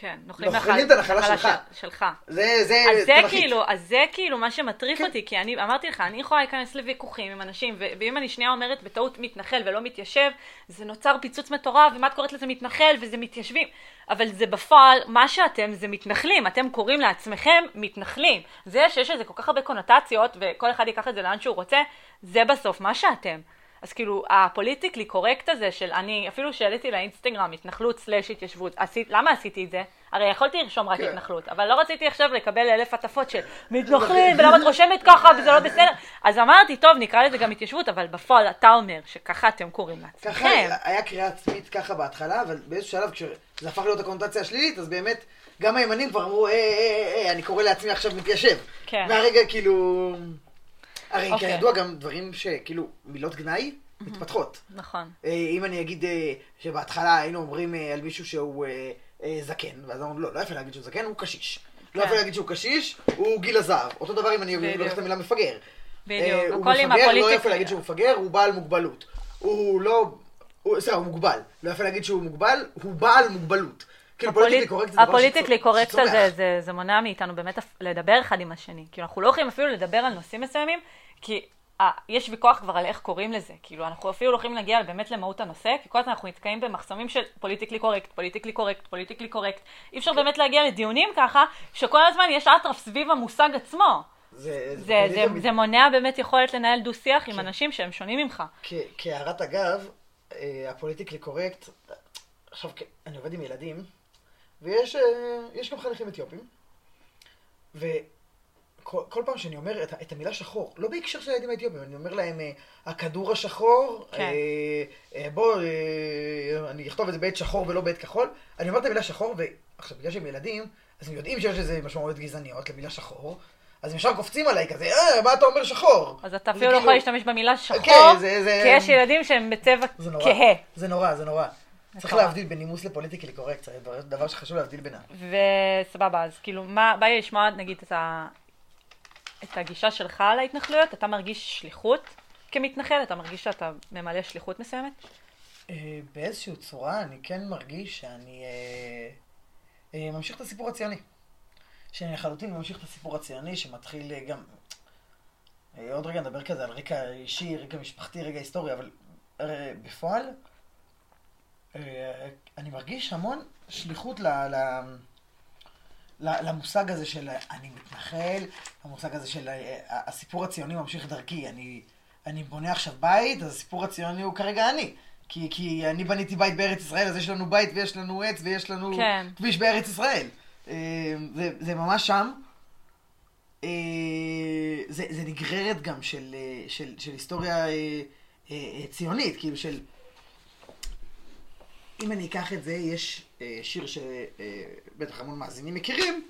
כן, נוכלים את הנחלה נחלה שלך. של- שלך. זה, זה אז זה תנכית. כאילו, אז זה כאילו מה שמטריף כן. אותי, כי אני אמרתי לך, אני יכולה להיכנס לוויכוחים עם אנשים, ואם אני שנייה אומרת בטעות מתנחל ולא מתיישב, זה נוצר פיצוץ מטורף, ומה את קוראת לזה מתנחל, וזה מתיישבים. אבל זה בפועל, מה שאתם זה מתנחלים, אתם קוראים לעצמכם מתנחלים. זה שיש לזה כל כך הרבה קונוטציות, וכל אחד ייקח את זה לאן שהוא רוצה, זה בסוף מה שאתם. אז כאילו, הפוליטיקלי קורקט הזה של אני, אפילו שהעליתי לאינסטגרם התנחלות סלאש התיישבות, עשית, למה עשיתי את זה? הרי יכולתי לרשום רק כן. התנחלות, אבל לא רציתי עכשיו לקבל אלף הטפות של [LAUGHS] מתנחלים, ולמה את רושמת ככה וזה לא בסדר. אז אמרתי, טוב, נקרא לזה גם התיישבות, אבל בפועל אתה אומר שככה אתם קוראים ככה לעצמכם. היה קריאה עצמית ככה בהתחלה, אבל באיזשהו שלב כשזה הפך להיות הקונוטציה השלילית, אז באמת גם הימנים כבר אמרו, אה, אה, אה, אני קורא לעצמי עכשיו מתיישב. כן. מהרגע כאילו... הרי אוקיי. כידוע גם דברים שכאילו מילות גנאי מתפתחות. נכון. אה, אם אני אגיד אה, שבהתחלה היינו אומרים אה, על מישהו שהוא זקן, ואז אמרנו, לא, לא יפה להגיד שהוא זקן, הוא קשיש. לא כן. יפה להגיד שהוא קשיש, הוא גיל הזהב. אותו דבר אם אני. הולך את המילה מפגר. בדיוק. הכל עם מפגר, לא הפוליטיקה. יפה להגיד שהוא מפגר, הוא בעל מוגבלות. הוא לא... סליחה, הוא מוגבל. לא יפה להגיד שהוא מוגבל, הוא בעל מוגבלות. כאילו פוליטיקלי קורקט זה דבר הפוליטיקלי קורקט. הזה, זה, זה מונע מאיתנו באמת אפ- לדבר אחד עם השני. כאילו, אנחנו לא יכולים אפילו לדבר על נושאים מסוימים, כי אה, יש ויכוח כבר על איך קוראים לזה. כאילו, אנחנו אפילו לא יכולים להגיע באמת למהות הנושא, כי כל הזמן אנחנו נתקעים במחסומים של פוליטיקלי קורקט, פוליטיקלי קורקט, פוליטיקלי קורקט. אי אפשר באמת להגיע לדיונים ככה, שכל הזמן יש אטרף סביב המושג עצמו. זה, זה, זה, פוליטיקלי- זה מונע באמת יכולת לנהל דו-שיח עם כן. אנשים שהם שונים ממך. כ- כהערת אגב, אה, הפוליטיקלי קורקט, עכשיו כ- אני עובד עם ילדים, ויש אה, יש גם חניכים אתיופים, וכל כל פעם שאני אומר את, את המילה שחור, לא בהקשר של הילדים האתיופים, אני אומר להם, אה, הכדור השחור, כן. אה, אה, בוא, אה, אני אכתוב את זה בעת שחור ולא בעת כחול, אני אומר את המילה שחור, ועכשיו בגלל שהם ילדים, אז הם יודעים שיש לזה משמעויות גזעניות למילה שחור, אז הם ישר קופצים עליי כזה, אה, מה אתה אומר שחור? אז אתה אפילו לא כאילו- יכול להשתמש במילה שחור, כן, זה- כי יש ילדים שהם בצבע. כהה. זה נורא, זה נורא. צריך. להבדיל בין נימוס לפוליטיקלי קורקט, זה דבר- שחשוב להבדיל בינם. וסבבה, אז כאילו, מה, בא לי לשמוע נגיד את, ה, את הגישה שלך על ההתנחלויות, אתה מרגיש שליחות כמתנחל? אתה מרגיש שאתה ממלא שליחות מסוימת? אה, באיזושהי צורה אני כן מרגיש שאני אה, אה, ממשיך את הסיפור הציוני. שאני לחלוטין ממשיך את הסיפור הציוני שמתחיל אה, גם... אה, עוד רגע נדבר כזה על רקע אישי, רקע משפחתי, רקע היסטורי, אבל אה, בפועל אני מרגיש המון שליחות ל... ל למושג הזה של אני מתנחל, המושג הזה של אה, הסיפור הציוני ממשיך דרכי, אני, אני בונה עכשיו בית, אז הסיפור הציוני הוא כרגע אני. כי, כי אני בניתי בית בארץ ישראל, אז יש לנו בית ויש לנו עץ ויש לנו כן. כביש בארץ ישראל. אה, זה, זה ממש שם. אה, זה, זה נגררת גם של, אה, של, של היסטוריה אה, אה, אה, ציונית, כאילו של... אם אני אקח את זה, יש אה, שיר שבטח המון מאזינים מכירים,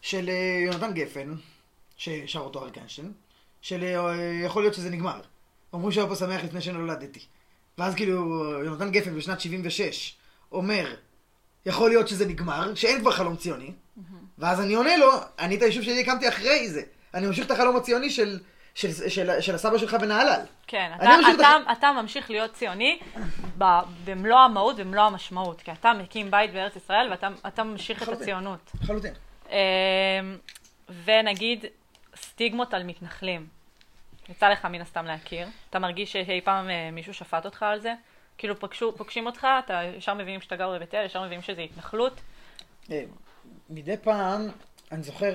של אה, יונתן גפן, ששר אותו אריק איינשטיין, של אה, יכול להיות שזה נגמר. אמרו שהיה פה שמח לפני שנולדתי. ואז כאילו, יונתן גפן בשנת 76 אומר, יכול להיות שזה נגמר, שאין כבר חלום ציוני, ואז אני עונה לו, אני את היישוב שלי הקמתי אחרי זה. אני ממשיך את החלום הציוני של, של, של, של, של הסבא שלך בנהלל. כן, אתה, ממשיך את אתה, אתה ממשיך להיות ציוני ב, במלוא המהות ובמלוא המשמעות, כי אתה מקים בית בארץ ישראל ואתה אתה ממשיך את. הציונות. לחלוטין. אמ, ונגיד סטיגמות על מתנחלים. יצא לך מן הסתם להכיר. אתה מרגיש שאי פעם אה, מישהו שפט אותך על זה? כאילו פגשו, פוגשים אותך, אתה ישר מבינים שאתה גר בבית אל, ישר מבינים שזה התנחלות. אה, מדי פעם, אני זוכר,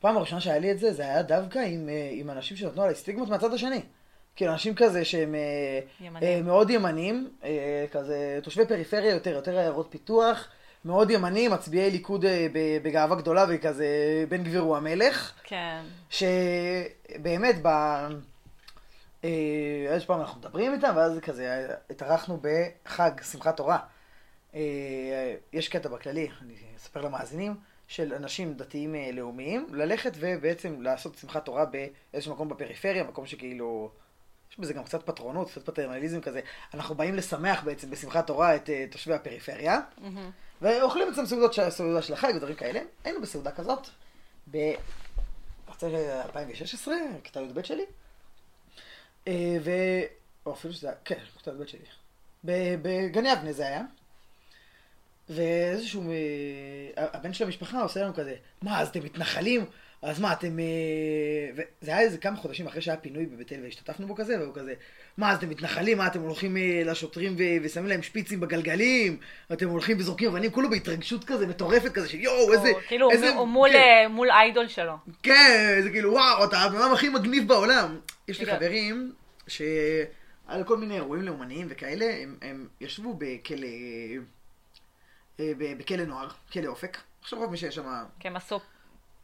פעם הראשונה שהיה לי את זה, זה היה דווקא עם, אה, עם אנשים שנתנו עליי סטיגמות מהצד השני. כאילו, אנשים כזה שהם אה, ימנים. אה, מאוד ימנים, כזה תושבי פריפריה יותר, יותר עיירות פיתוח, מאוד ימנים, מצביעי ליכוד בגאווה גדולה וכזה בן גביר הוא המלך. כן. שבאמת, ב... איזה פעם אנחנו מדברים איתם, ואז כזה התארחנו בחג שמחת תורה. יש קטע בכללי, אני אספר למאזינים, של אנשים דתיים אה, לאומיים, ללכת ובעצם לעשות שמחת תורה באיזשהו מקום בפריפריה, מקום שכאילו... יש בזה גם קצת פטרונות, קצת פטרנליזם כזה. אנחנו באים לשמח בעצם בשמחת תורה את אה, תושבי הפריפריה, מהמם. ואוכלים אצלם סעודות של- סעודה של החג ודברים כאלה. היינו בסעודה כזאת, ב... רוצה 2016, כיתה י"ב שלי. אה, ו... או אפילו שזה היה, כן, כיתה י"ב שלי. ב- בגן יבנה זה היה. ואיזשהו, אה, הבן של המשפחה עושה לנו כזה, מה, אז אתם מתנחלים? אז מה, אתם... אה, וזה היה איזה כמה חודשים אחרי שהיה פינוי בבית אל והשתתפנו בו כזה, והוא כזה, מה, אז אתם מתנחלים? מה, אתם הולכים אה, לשוטרים ו- ושמים להם שפיצים בגלגלים? אתם הולכים וזורקים אבנים? כולו בהתרגשות כזה מטורפת כזה, שיואו, איזה... כאילו, איזה... הוא מול, כן. מול איידול שלו. כן, זה כאילו, וואו, אתה הבן הכי מגניב בעולם. יש לי רגע. חברים שעל כל מיני אירועים לאומניים וכאלה, הם, הם ישבו בכלא, בכלא נוער, כלא אופק. עכשיו רוב מי שיש שם, כי הם עשו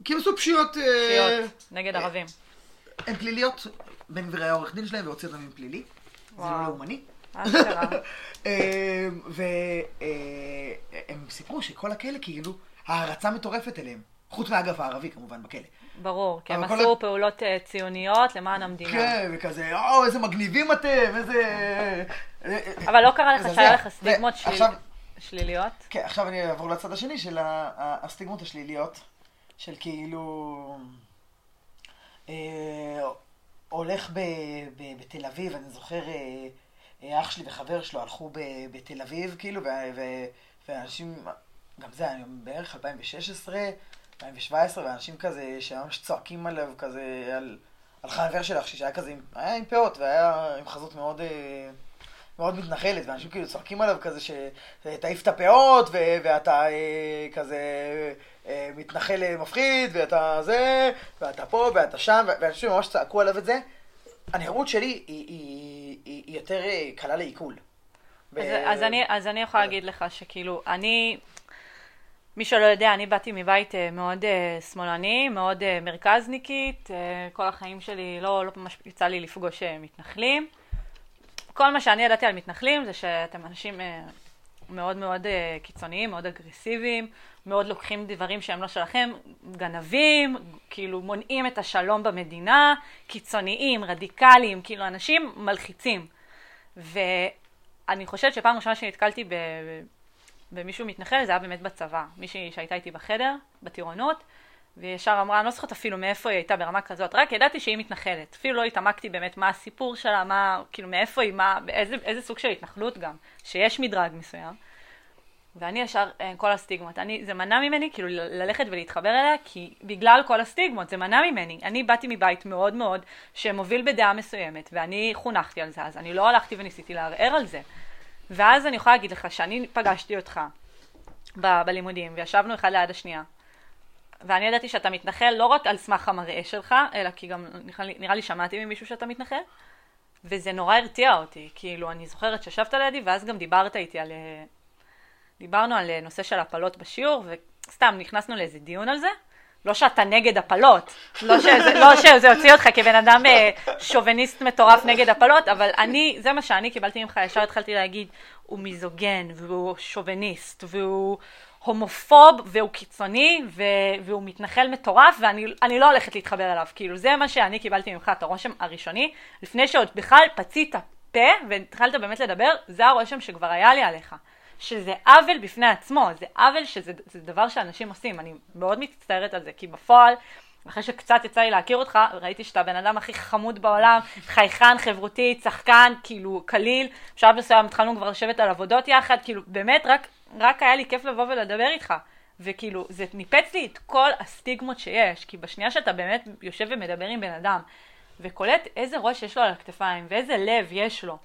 כי הם עשו פשיעות, אה, פשיעות נגד אה, ערבים. הן פליליות. בן גביר היה עורך דין שלהם והוציא אותם עם פלילי. זה לא. לאומני. [LAUGHS] והם סיפרו שכל הכלא כאילו, הערצה מטורפת אליהם. חוץ מהאגף הערבי כמובן בכלא. ברור, כי הם עשו ה- פעולות אה, ציוניות למען המדינה. כן, וכזה, או, איזה מגניבים אתם, איזה... אבל לא קרה לך. שהיה לך סטיגמות ו- שליל- עכשיו- שליליות? כן, עכשיו אני אעבור לצד השני של הסטיגמות השליליות, של כאילו... אה, הולך בתל אביב, אני זוכר, אה, אה, אח שלי וחבר שלו הלכו בתל אביב, כאילו, ואנשים, גם זה, היה בערך 2016, 2017, ואנשים כזה, שממש צועקים עליו, כזה, על, על חבר שלך, שהיה כזה, היה עם פאות, והיה עם חזות מאוד... מאוד מתנחלת, ואנשים כאילו צועקים עליו כזה שתעיף את הפאות, ו- ואתה אה, כזה אה, מתנחל אה, מפחיד, ואתה זה, ואתה פה, ואתה שם, ואנשים ממש צעקו עליו את זה. הנראות שלי היא, היא, היא, היא יותר אה, קלה לעיכול. אז, ו- אז, אני, אז אני יכולה להגיד לך שכאילו, אני, מי שלא יודע, אני באתי מבית אה, מאוד אה, שמאלני, מאוד אה, מרכזניקית, אה, כל החיים שלי לא, לא ממש יצא לי לפגוש מתנחלים. כל מה שאני ידעתי על מתנחלים זה שאתם אנשים אה, מאוד מאוד אה, קיצוניים, מאוד אגרסיביים, מאוד לוקחים דברים שהם לא שלכם, גנבים, כאילו מונעים את השלום במדינה, קיצוניים, רדיקליים, כאילו אנשים מלחיצים. ואני חושבת שפעם ראשונה שנתקלתי. במישהו מתנחל זה היה באמת בצבא. מישהי שהייתה איתי בחדר, בטירונות, וישר אמרה, אני לא זוכרת אפילו מאיפה היא הייתה ברמה כזאת, רק ידעתי שהיא מתנחלת. אפילו לא התעמקתי באמת מה הסיפור שלה, מה, כאילו מאיפה היא, מה, באיזה, איזה סוג של התנחלות גם, שיש מדרג מסוים. ואני ישר, אה, כל הסטיגמות, אני, זה מנע ממני כאילו ללכת ולהתחבר אליה, כי בגלל כל הסטיגמות, זה מנע ממני. אני באתי מבית מאוד מאוד שמוביל בדעה מסוימת, ואני חונכתי על זה, אז אני לא הלכתי וניסיתי לערער על זה. ואז אני יכולה להגיד לך שאני פגשתי אותך ב- בלימודים, וישבנו אחד ליד השנייה, ואני ידעתי שאתה מתנחל לא רק על סמך המראה שלך, אלא כי גם נראה לי, נראה לי שמעתי ממישהו שאתה מתנחל, וזה נורא הרתיע אותי. כאילו, אני זוכרת שישבת לידי, ואז גם דיברת איתי על... אה, דיברנו על אה, נושא של הפלות בשיעור, וסתם נכנסנו לאיזה דיון על זה. לא שאתה נגד הפלות, לא שזה, לא שזה יוציא אותך כבן אדם אה, שוביניסט מטורף נגד הפלות, אבל אני, זה מה שאני קיבלתי ממך, ישר התחלתי להגיד, הוא מיזוגן, והוא שוביניסט, והוא הומופוב, והוא קיצוני, ו- והוא מתנחל מטורף, ואני אני לא הולכת להתחבר אליו. כאילו, זה מה שאני קיבלתי ממך, את הרושם הראשוני, לפני שעוד בכלל פצית פה, והתחלת באמת לדבר, זה הרושם שכבר היה לי עליך. שזה עוול בפני עצמו, זה עוול שזה זה דבר שאנשים עושים, אני מאוד מצטערת על זה, כי בפועל, אחרי שקצת יצא לי להכיר אותך, ראיתי שאתה הבן אדם הכי חמוד בעולם, חייכן, חברותי, צחקן, כאילו, קליל, בשלב מסוים התחלנו כבר לשבת על עבודות יחד, כאילו, באמת, רק, רק היה לי כיף לבוא ולדבר איתך. וכאילו, זה ניפץ לי את כל הסטיגמות שיש, כי בשנייה שאתה באמת יושב ומדבר עם בן אדם, וקולט איזה ראש יש לו על הכתפיים, ואיזה לב יש לו,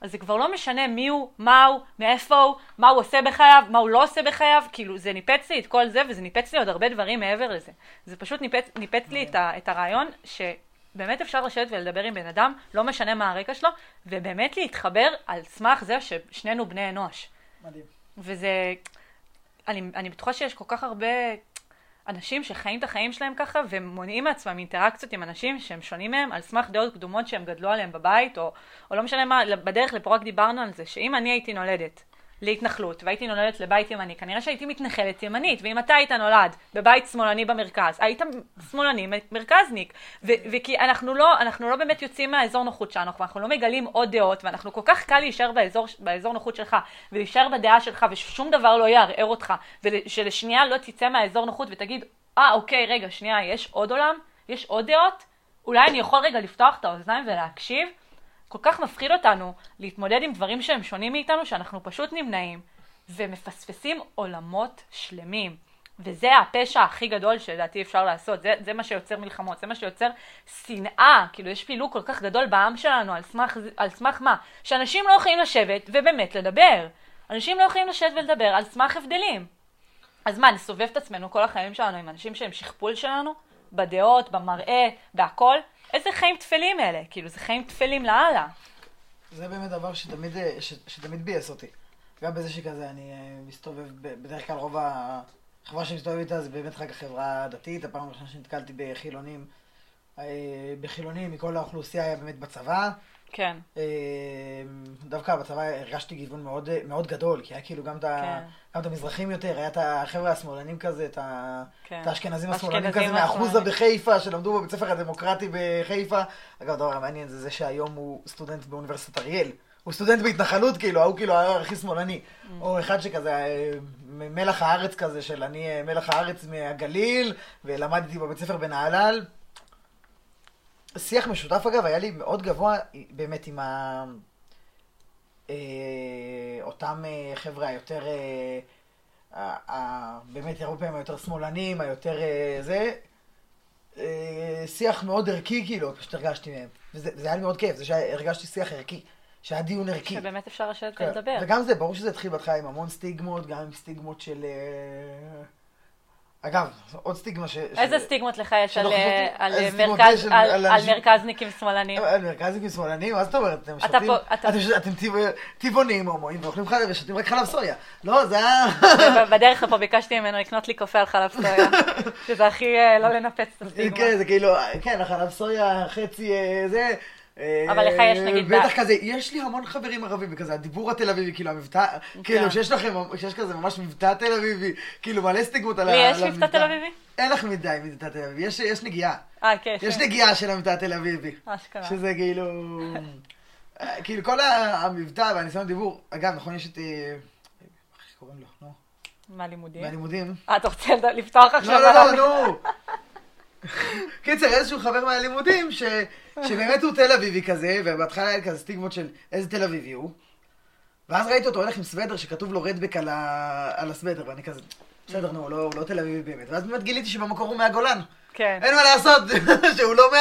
אז זה כבר לא משנה מי הוא, מה הוא, מאיפה הוא, מה הוא עושה בחייו, מה הוא לא עושה בחייו, כאילו זה ניפץ לי את כל זה, וזה ניפץ לי עוד הרבה דברים מעבר לזה. זה פשוט ניפץ, ניפץ לי את, ה, את הרעיון שבאמת אפשר לשבת ולדבר עם בן אדם, לא משנה מה הרקע שלו, ובאמת להתחבר על סמך זה ששנינו בני אנוש. מדהים. וזה, אני, אני בטוחה שיש כל כך הרבה אנשים שחיים את החיים שלהם ככה ומונעים מעצמם אינטראקציות עם אנשים שהם שונים מהם על סמך דעות קדומות שהם גדלו עליהם בבית או, או לא משנה מה, בדרך לפה רק דיברנו על זה, שאם אני הייתי נולדת להתנחלות והייתי נולדת לבית ימני, כנראה שהייתי מתנחלת ימנית, ואם אתה היית נולד בבית שמאלני במרכז, היית שמאלני מרכזניק, וכי אנחנו לא, אנחנו לא באמת יוצאים מהאזור נוחות שלנו, אנחנו לא מגלים עוד דעות, ואנחנו כל כך קל להישאר באזור, באזור נוחות שלך, ולהישאר בדעה שלך, וששום דבר לא יערער אותך, ושלשנייה לא תצא מהאזור נוחות ותגיד, אה, ah, אוקיי, רגע, שנייה, יש עוד עולם? יש עוד דעות? אולי אני יכול רגע לפתוח את האוזניים ולהקשיב? כל כך מפחיד אותנו להתמודד עם דברים שהם שונים מאיתנו, שאנחנו פשוט נמנעים ומפספסים עולמות שלמים. וזה הפשע הכי גדול שלדעתי אפשר לעשות, זה, זה מה שיוצר מלחמות, זה מה שיוצר שנאה, כאילו יש פילוג כל כך גדול בעם שלנו, על סמך, על סמך מה? שאנשים לא יכולים לשבת ובאמת לדבר. אנשים לא יכולים לשבת ולדבר על סמך הבדלים. אז מה, נסובב את עצמנו כל החיים שלנו עם אנשים שהם שכפול שלנו? בדעות, במראה, בהכל? איזה חיים טפלים אלה? כאילו, זה חיים טפלים לאללה. זה באמת דבר שתמיד, אה, ש, שתמיד ביאס אותי. גם בזה שכזה אני אה, מסתובב, בדרך כלל רוב החברה שאני מסתובב איתה זה באמת רק החברה הדתית. הפעם הראשונה שנתקלתי בחילונים, אה, בחילונים מכל האוכלוסייה היה באמת בצבא. כן. אמ, דווקא בצבא הרגשתי גיוון מאוד, מאוד גדול, כי היה כאילו גם, כן. גם את המזרחים יותר, היה את החבר'ה השמאלנים כזה, את, כן. את האשכנזים השמאלנים כזה מאחוזה בחיפה, שלמדו בבית ספר הדמוקרטי בחיפה. אגב, דבר המעניין זה זה שהיום הוא סטודנט באוניברסיטת אריאל. הוא סטודנט בהתנחלות, כאילו, ההוא כאילו הכי שמאלני. Mm. או אחד שכזה, אה, מלח הארץ כזה, של אני אה, מלח הארץ מהגליל, ולמדתי בבית ספר בנהלל. שיח משותף אגב היה לי מאוד גבוה באמת עם ה... אה, אותם אה, חבר'ה היותר, אה, באמת הרבה פעמים היותר שמאלנים, היותר זה, שיח מאוד ערכי כאילו, פשוט הרגשתי מהם. וזה, וזה היה לי מאוד כיף, זה שהרגשתי שיח ערכי. שהיה דיון ערכי. שבאמת אפשר לשבת כן. ולדבר. וגם זה, ברור שזה התחיל בהתחלה עם המון סטיגמות, גם עם סטיגמות של... אגב, עוד סטיגמה ש... איזה סטיגמות לך יש על מרכזניקים שמאלנים? על מרכזניקים שמאלנים? מה זאת אומרת? אתם שותים... אתם טבעונים הומואים ואוכלים חלב ושותים רק חלב סויה. לא, זה היה... בדרך לפה ביקשתי ממנו לקנות לי קופה על חלב סויה. שזה הכי אה, לא לנפץ את הסטיגמה. כן, זה כאילו, כן, החלב סויה, חצי אה, זה... אבל לך יש נגיד... בטח כזה, יש לי המון חברים ערבים, וכזה, הדיבור התל אביבי, כאילו המבטא, כאילו כן. שיש לכם, שיש כזה ממש מבטא תל אביבי, כאילו מלא סטיגמות על המבטא. לי יש מבטא תל אביבי? אין לך מדי מבטא תל אביבי, יש נגיעה. אה, כן. יש נגיעה של המבטא התל אביבי. אשכרה. שזה כאילו... כאילו כל המבטא והניסיון דיבור, אגב, נכון, יש את... אה, איך קוראים לו? מהלימודים? מהלימודים. אה, אתה רוצה לפתוח עכשיו? לא, לא, לא, נו. קיצר, איזשהו חבר מהלימודים, ש... שבאמת הוא תל אביבי כזה, ובהתחלה היה כזה סטיגמות של איזה תל אביבי הוא. ואז ראיתי אותו הולך עם סוודר שכתוב לו רדבק על, ה... על הסוודר, ואני כזה, בסדר, נו, לא, לא תל אביבי באמת. ואז באמת גיליתי שבמקור הוא מהגולן. כן. אין מה לעשות, [LAUGHS] שהוא לא מה...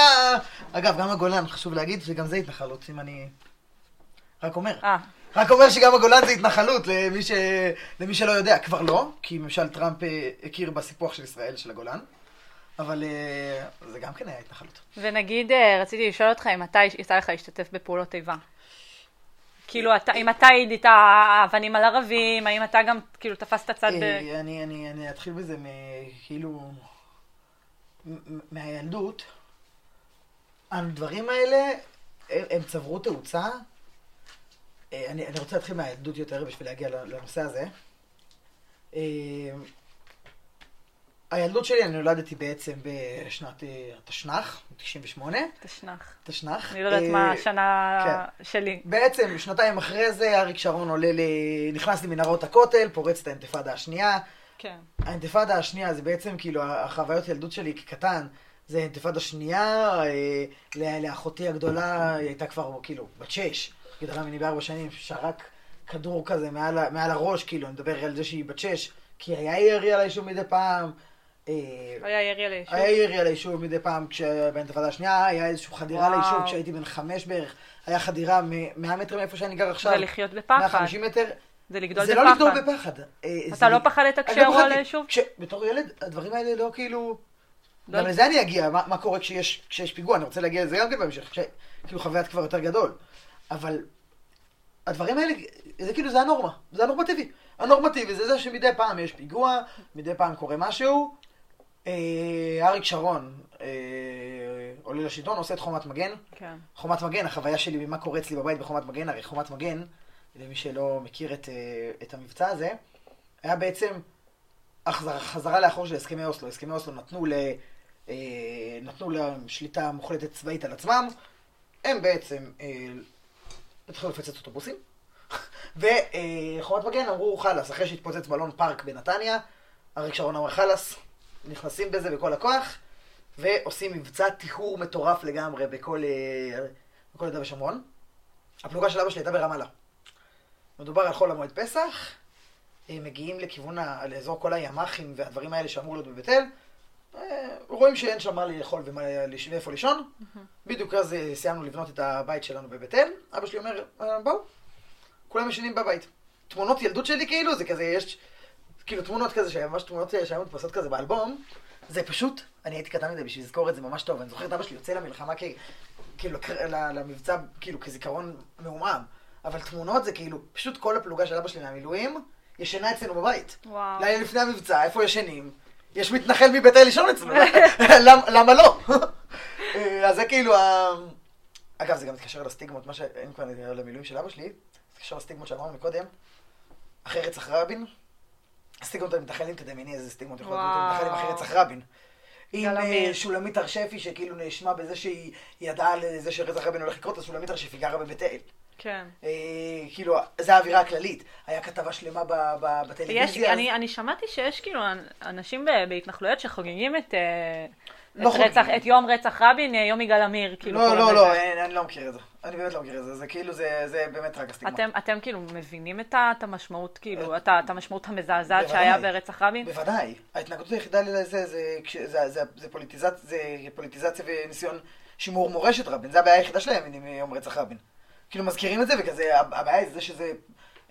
אגב, גם הגולן, חשוב להגיד שגם זה התנחלות, אם אני... רק אומר. אה. רק אומר שגם הגולן זה התנחלות, למי, ש... למי שלא יודע. כבר לא, כי ממשל טראמפ אה, הכיר בסיפוח של ישראל, של הגולן. אבל אה, זה גם כן היה התנחלות. ונגיד, אה, רציתי לשאול אותך אם אתה, יצא לך להשתתף בפעולות איבה. כאילו, אתה, אם אתה היית אבנים על ערבים, האם אתה גם, כאילו, תפסת צד ב... אה, אני, אני, אני אתחיל בזה, כאילו, מהילדות. הדברים האלה, הם, הם צברו תאוצה. אני, אני רוצה להתחיל מהילדות יותר בשביל להגיע לנושא הזה. הילדות שלי, אני נולדתי בעצם בשנת אה, התשנ"ח, 98, תשנ"ח. תשנ"ח. אני לא יודעת אה, מה השנה כן. שלי. בעצם, שנתיים אחרי זה, אריק שרון עולה ל... נכנס למנהרות הכותל, פורץ את האינתיפאדה השנייה. כן. האינתיפאדה השנייה זה בעצם כאילו החוויות ילדות שלי כקטן. זה אינתיפאדה שנייה, אה, לאחותי הגדולה, היא הייתה כבר כאילו בת שש, גדלה ממני בארבע שנים, שרק כדור כזה מעל, מעל הראש, כאילו, אני מדבר על זה שהיא בת שש, כי היה ירי על היישוב מדי פעם. אה, היה ירי על היישוב. היה ירי על היישוב מדי פעם כשבאינתיפאדה השנייה, היה איזושהי חדירה וואו. ליישוב כשהייתי בן חמש בערך, היה חדירה מ-100 מטר מאיפה שאני גר עכשיו, זה לחיות בפחד. 150 מטר, זה לגדול זה בפחד. לא לגדול בפחד. אה, אתה זה לא ל- פחדת אני לא כשירו על פחדתי. היישוב? בתור ילד, הדברים האלה לא כאילו... לא- גם לזה אני אגיע, מה, מה קורה כשיש, כשיש פיגוע, אני רוצה להגיע לזה גם כן בהמשך, כש, כאילו חוויית כבר יותר גדול. אבל הדברים האלה, זה כאילו, זה הנורמה, זה הנורמטיבי. הנורמטיבי זה זה שמדי פעם יש פיגוע, מדי פעם קורה משהו. אה, אריק שרון אה, עולה לשלטון, עושה את חומת מגן. כן. חומת מגן, החוויה שלי ממה קורה אצלי בבית בחומת מגן, הרי חומת מגן, למי שלא מכיר את, אה, את המבצע הזה, היה בעצם חזרה לאחור של הסכמי אוסלו. הסכמי אוסלו נתנו, ל, אה, נתנו להם שליטה מוחלטת צבאית על עצמם, הם בעצם אה, התחילו לפצץ אוטובוסים, [LAUGHS] וחומת מגן אמרו חלאס, אחרי שהתפוצץ בלון פארק בנתניה, אריק שרון אמר חלאס, נכנסים בזה בכל הכוח, ועושים מבצע טיהור מטורף לגמרי בכל, אה, בכל יהודה ושומרון. הפלוגה של אבא שלי הייתה ברמאללה. מדובר על חול המועד פסח, אה, מגיעים לכיוון, ה- לאזור כל הימ"חים והדברים האלה שאמור להיות בבית אל, אה, רואים שאין שם מה לאכול ומה ואיפה לישון. בדיוק אז אה, סיימנו לבנות את הבית שלנו בבית אל, אבא שלי אומר, "אה, בואו, כולם ישנים בבית. תמונות ילדות שלי כאילו, זה כזה, יש כאילו תמונות כזה, שממש תמונות שהיו מודפסות כזה באלבום, זה פשוט, אני הייתי קטן מדי בשביל לזכור את זה ממש טוב, אני זוכר את אבא שלי יוצא למלחמה כ... כאילו למבצע, כאילו כזיכרון מעומעם, אבל תמונות זה כאילו, פשוט כל הפלוגה של אבא שלי מהמילואים, ישנה אצלנו בבית. וואו. לילה לפני המבצע, איפה ישנים? יש מתנחל מבית אל לישון אצלנו, [LAUGHS] למ- למה לא? [LAUGHS] אה, אז זה כאילו ה... אגב, זה גם מתקשר לסטיגמות, מה שאין כבר למילואים של אבא שלי, זה מתקשר לסטיגמות שאמרנו מקודם, אחרי רצח רבין, הסטיגמות המתנחלים, תדמייני איזה סטיגמות יכולות להיות וואו. המתנחלים אחרי רצח רבין. עם אה. שולמית הר שפי, שכאילו נאשמה בזה שהיא ידעה על זה שרצח רבין הולך לקרות, אז שולמית הר שפי גרה בבית אל. כן. אה, כאילו, זו האווירה הכללית. היה כתבה שלמה בטלוויזיה. אני, שמעתי שיש כאילו אנשים בהתנחלויות שחוגגים את, אה, לא את, רצח, חוגגים. את יום רצח רבין, אה, יום יגאל עמיר. כאילו, לא, לא. לא, אין- אני לא מכיר את זה. אני באמת לא מכיר את זה. זה כאילו, זה זה באמת רק הסטיגמה. אתם, אתם כאילו מבינים את, את המשמעות, כאילו, את, ה- את המשמעות המזעזעת בוודאי. שהיה ברצח רבין? בוודאי. ההתנגדות היחידה לזה זה, כש- זה, זה, זה, פוליטיזצ, זה פוליטיזציה וניסיון שימור מורשת רבין. זה הבעיה היחידה שלהם עם יום רצח רבין. כאילו מזכירים את זה, וכזה, הבעיה היא זה שזה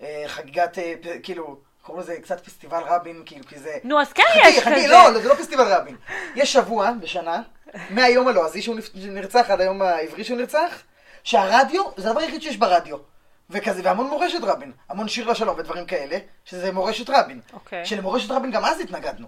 אה, חגיגת, אה, כאילו, קוראים לזה קצת פסטיבל רבין, כאילו, כי זה... נו, אז כן חכי, יש חכי, כזה. לא, זה לא פסטיבל רבין. יש שבוע בשנה, מהיום הלועזי שהוא נרצח עד היום העברי שהוא נרצח, שהרדיו, זה הדבר היחיד שיש ברדיו. וכזה, והמון מורשת רבין. המון שיר לשלום ודברים כאלה, שזה מורשת רבין. אוקיי. שלמורשת רבין גם אז התנגדנו.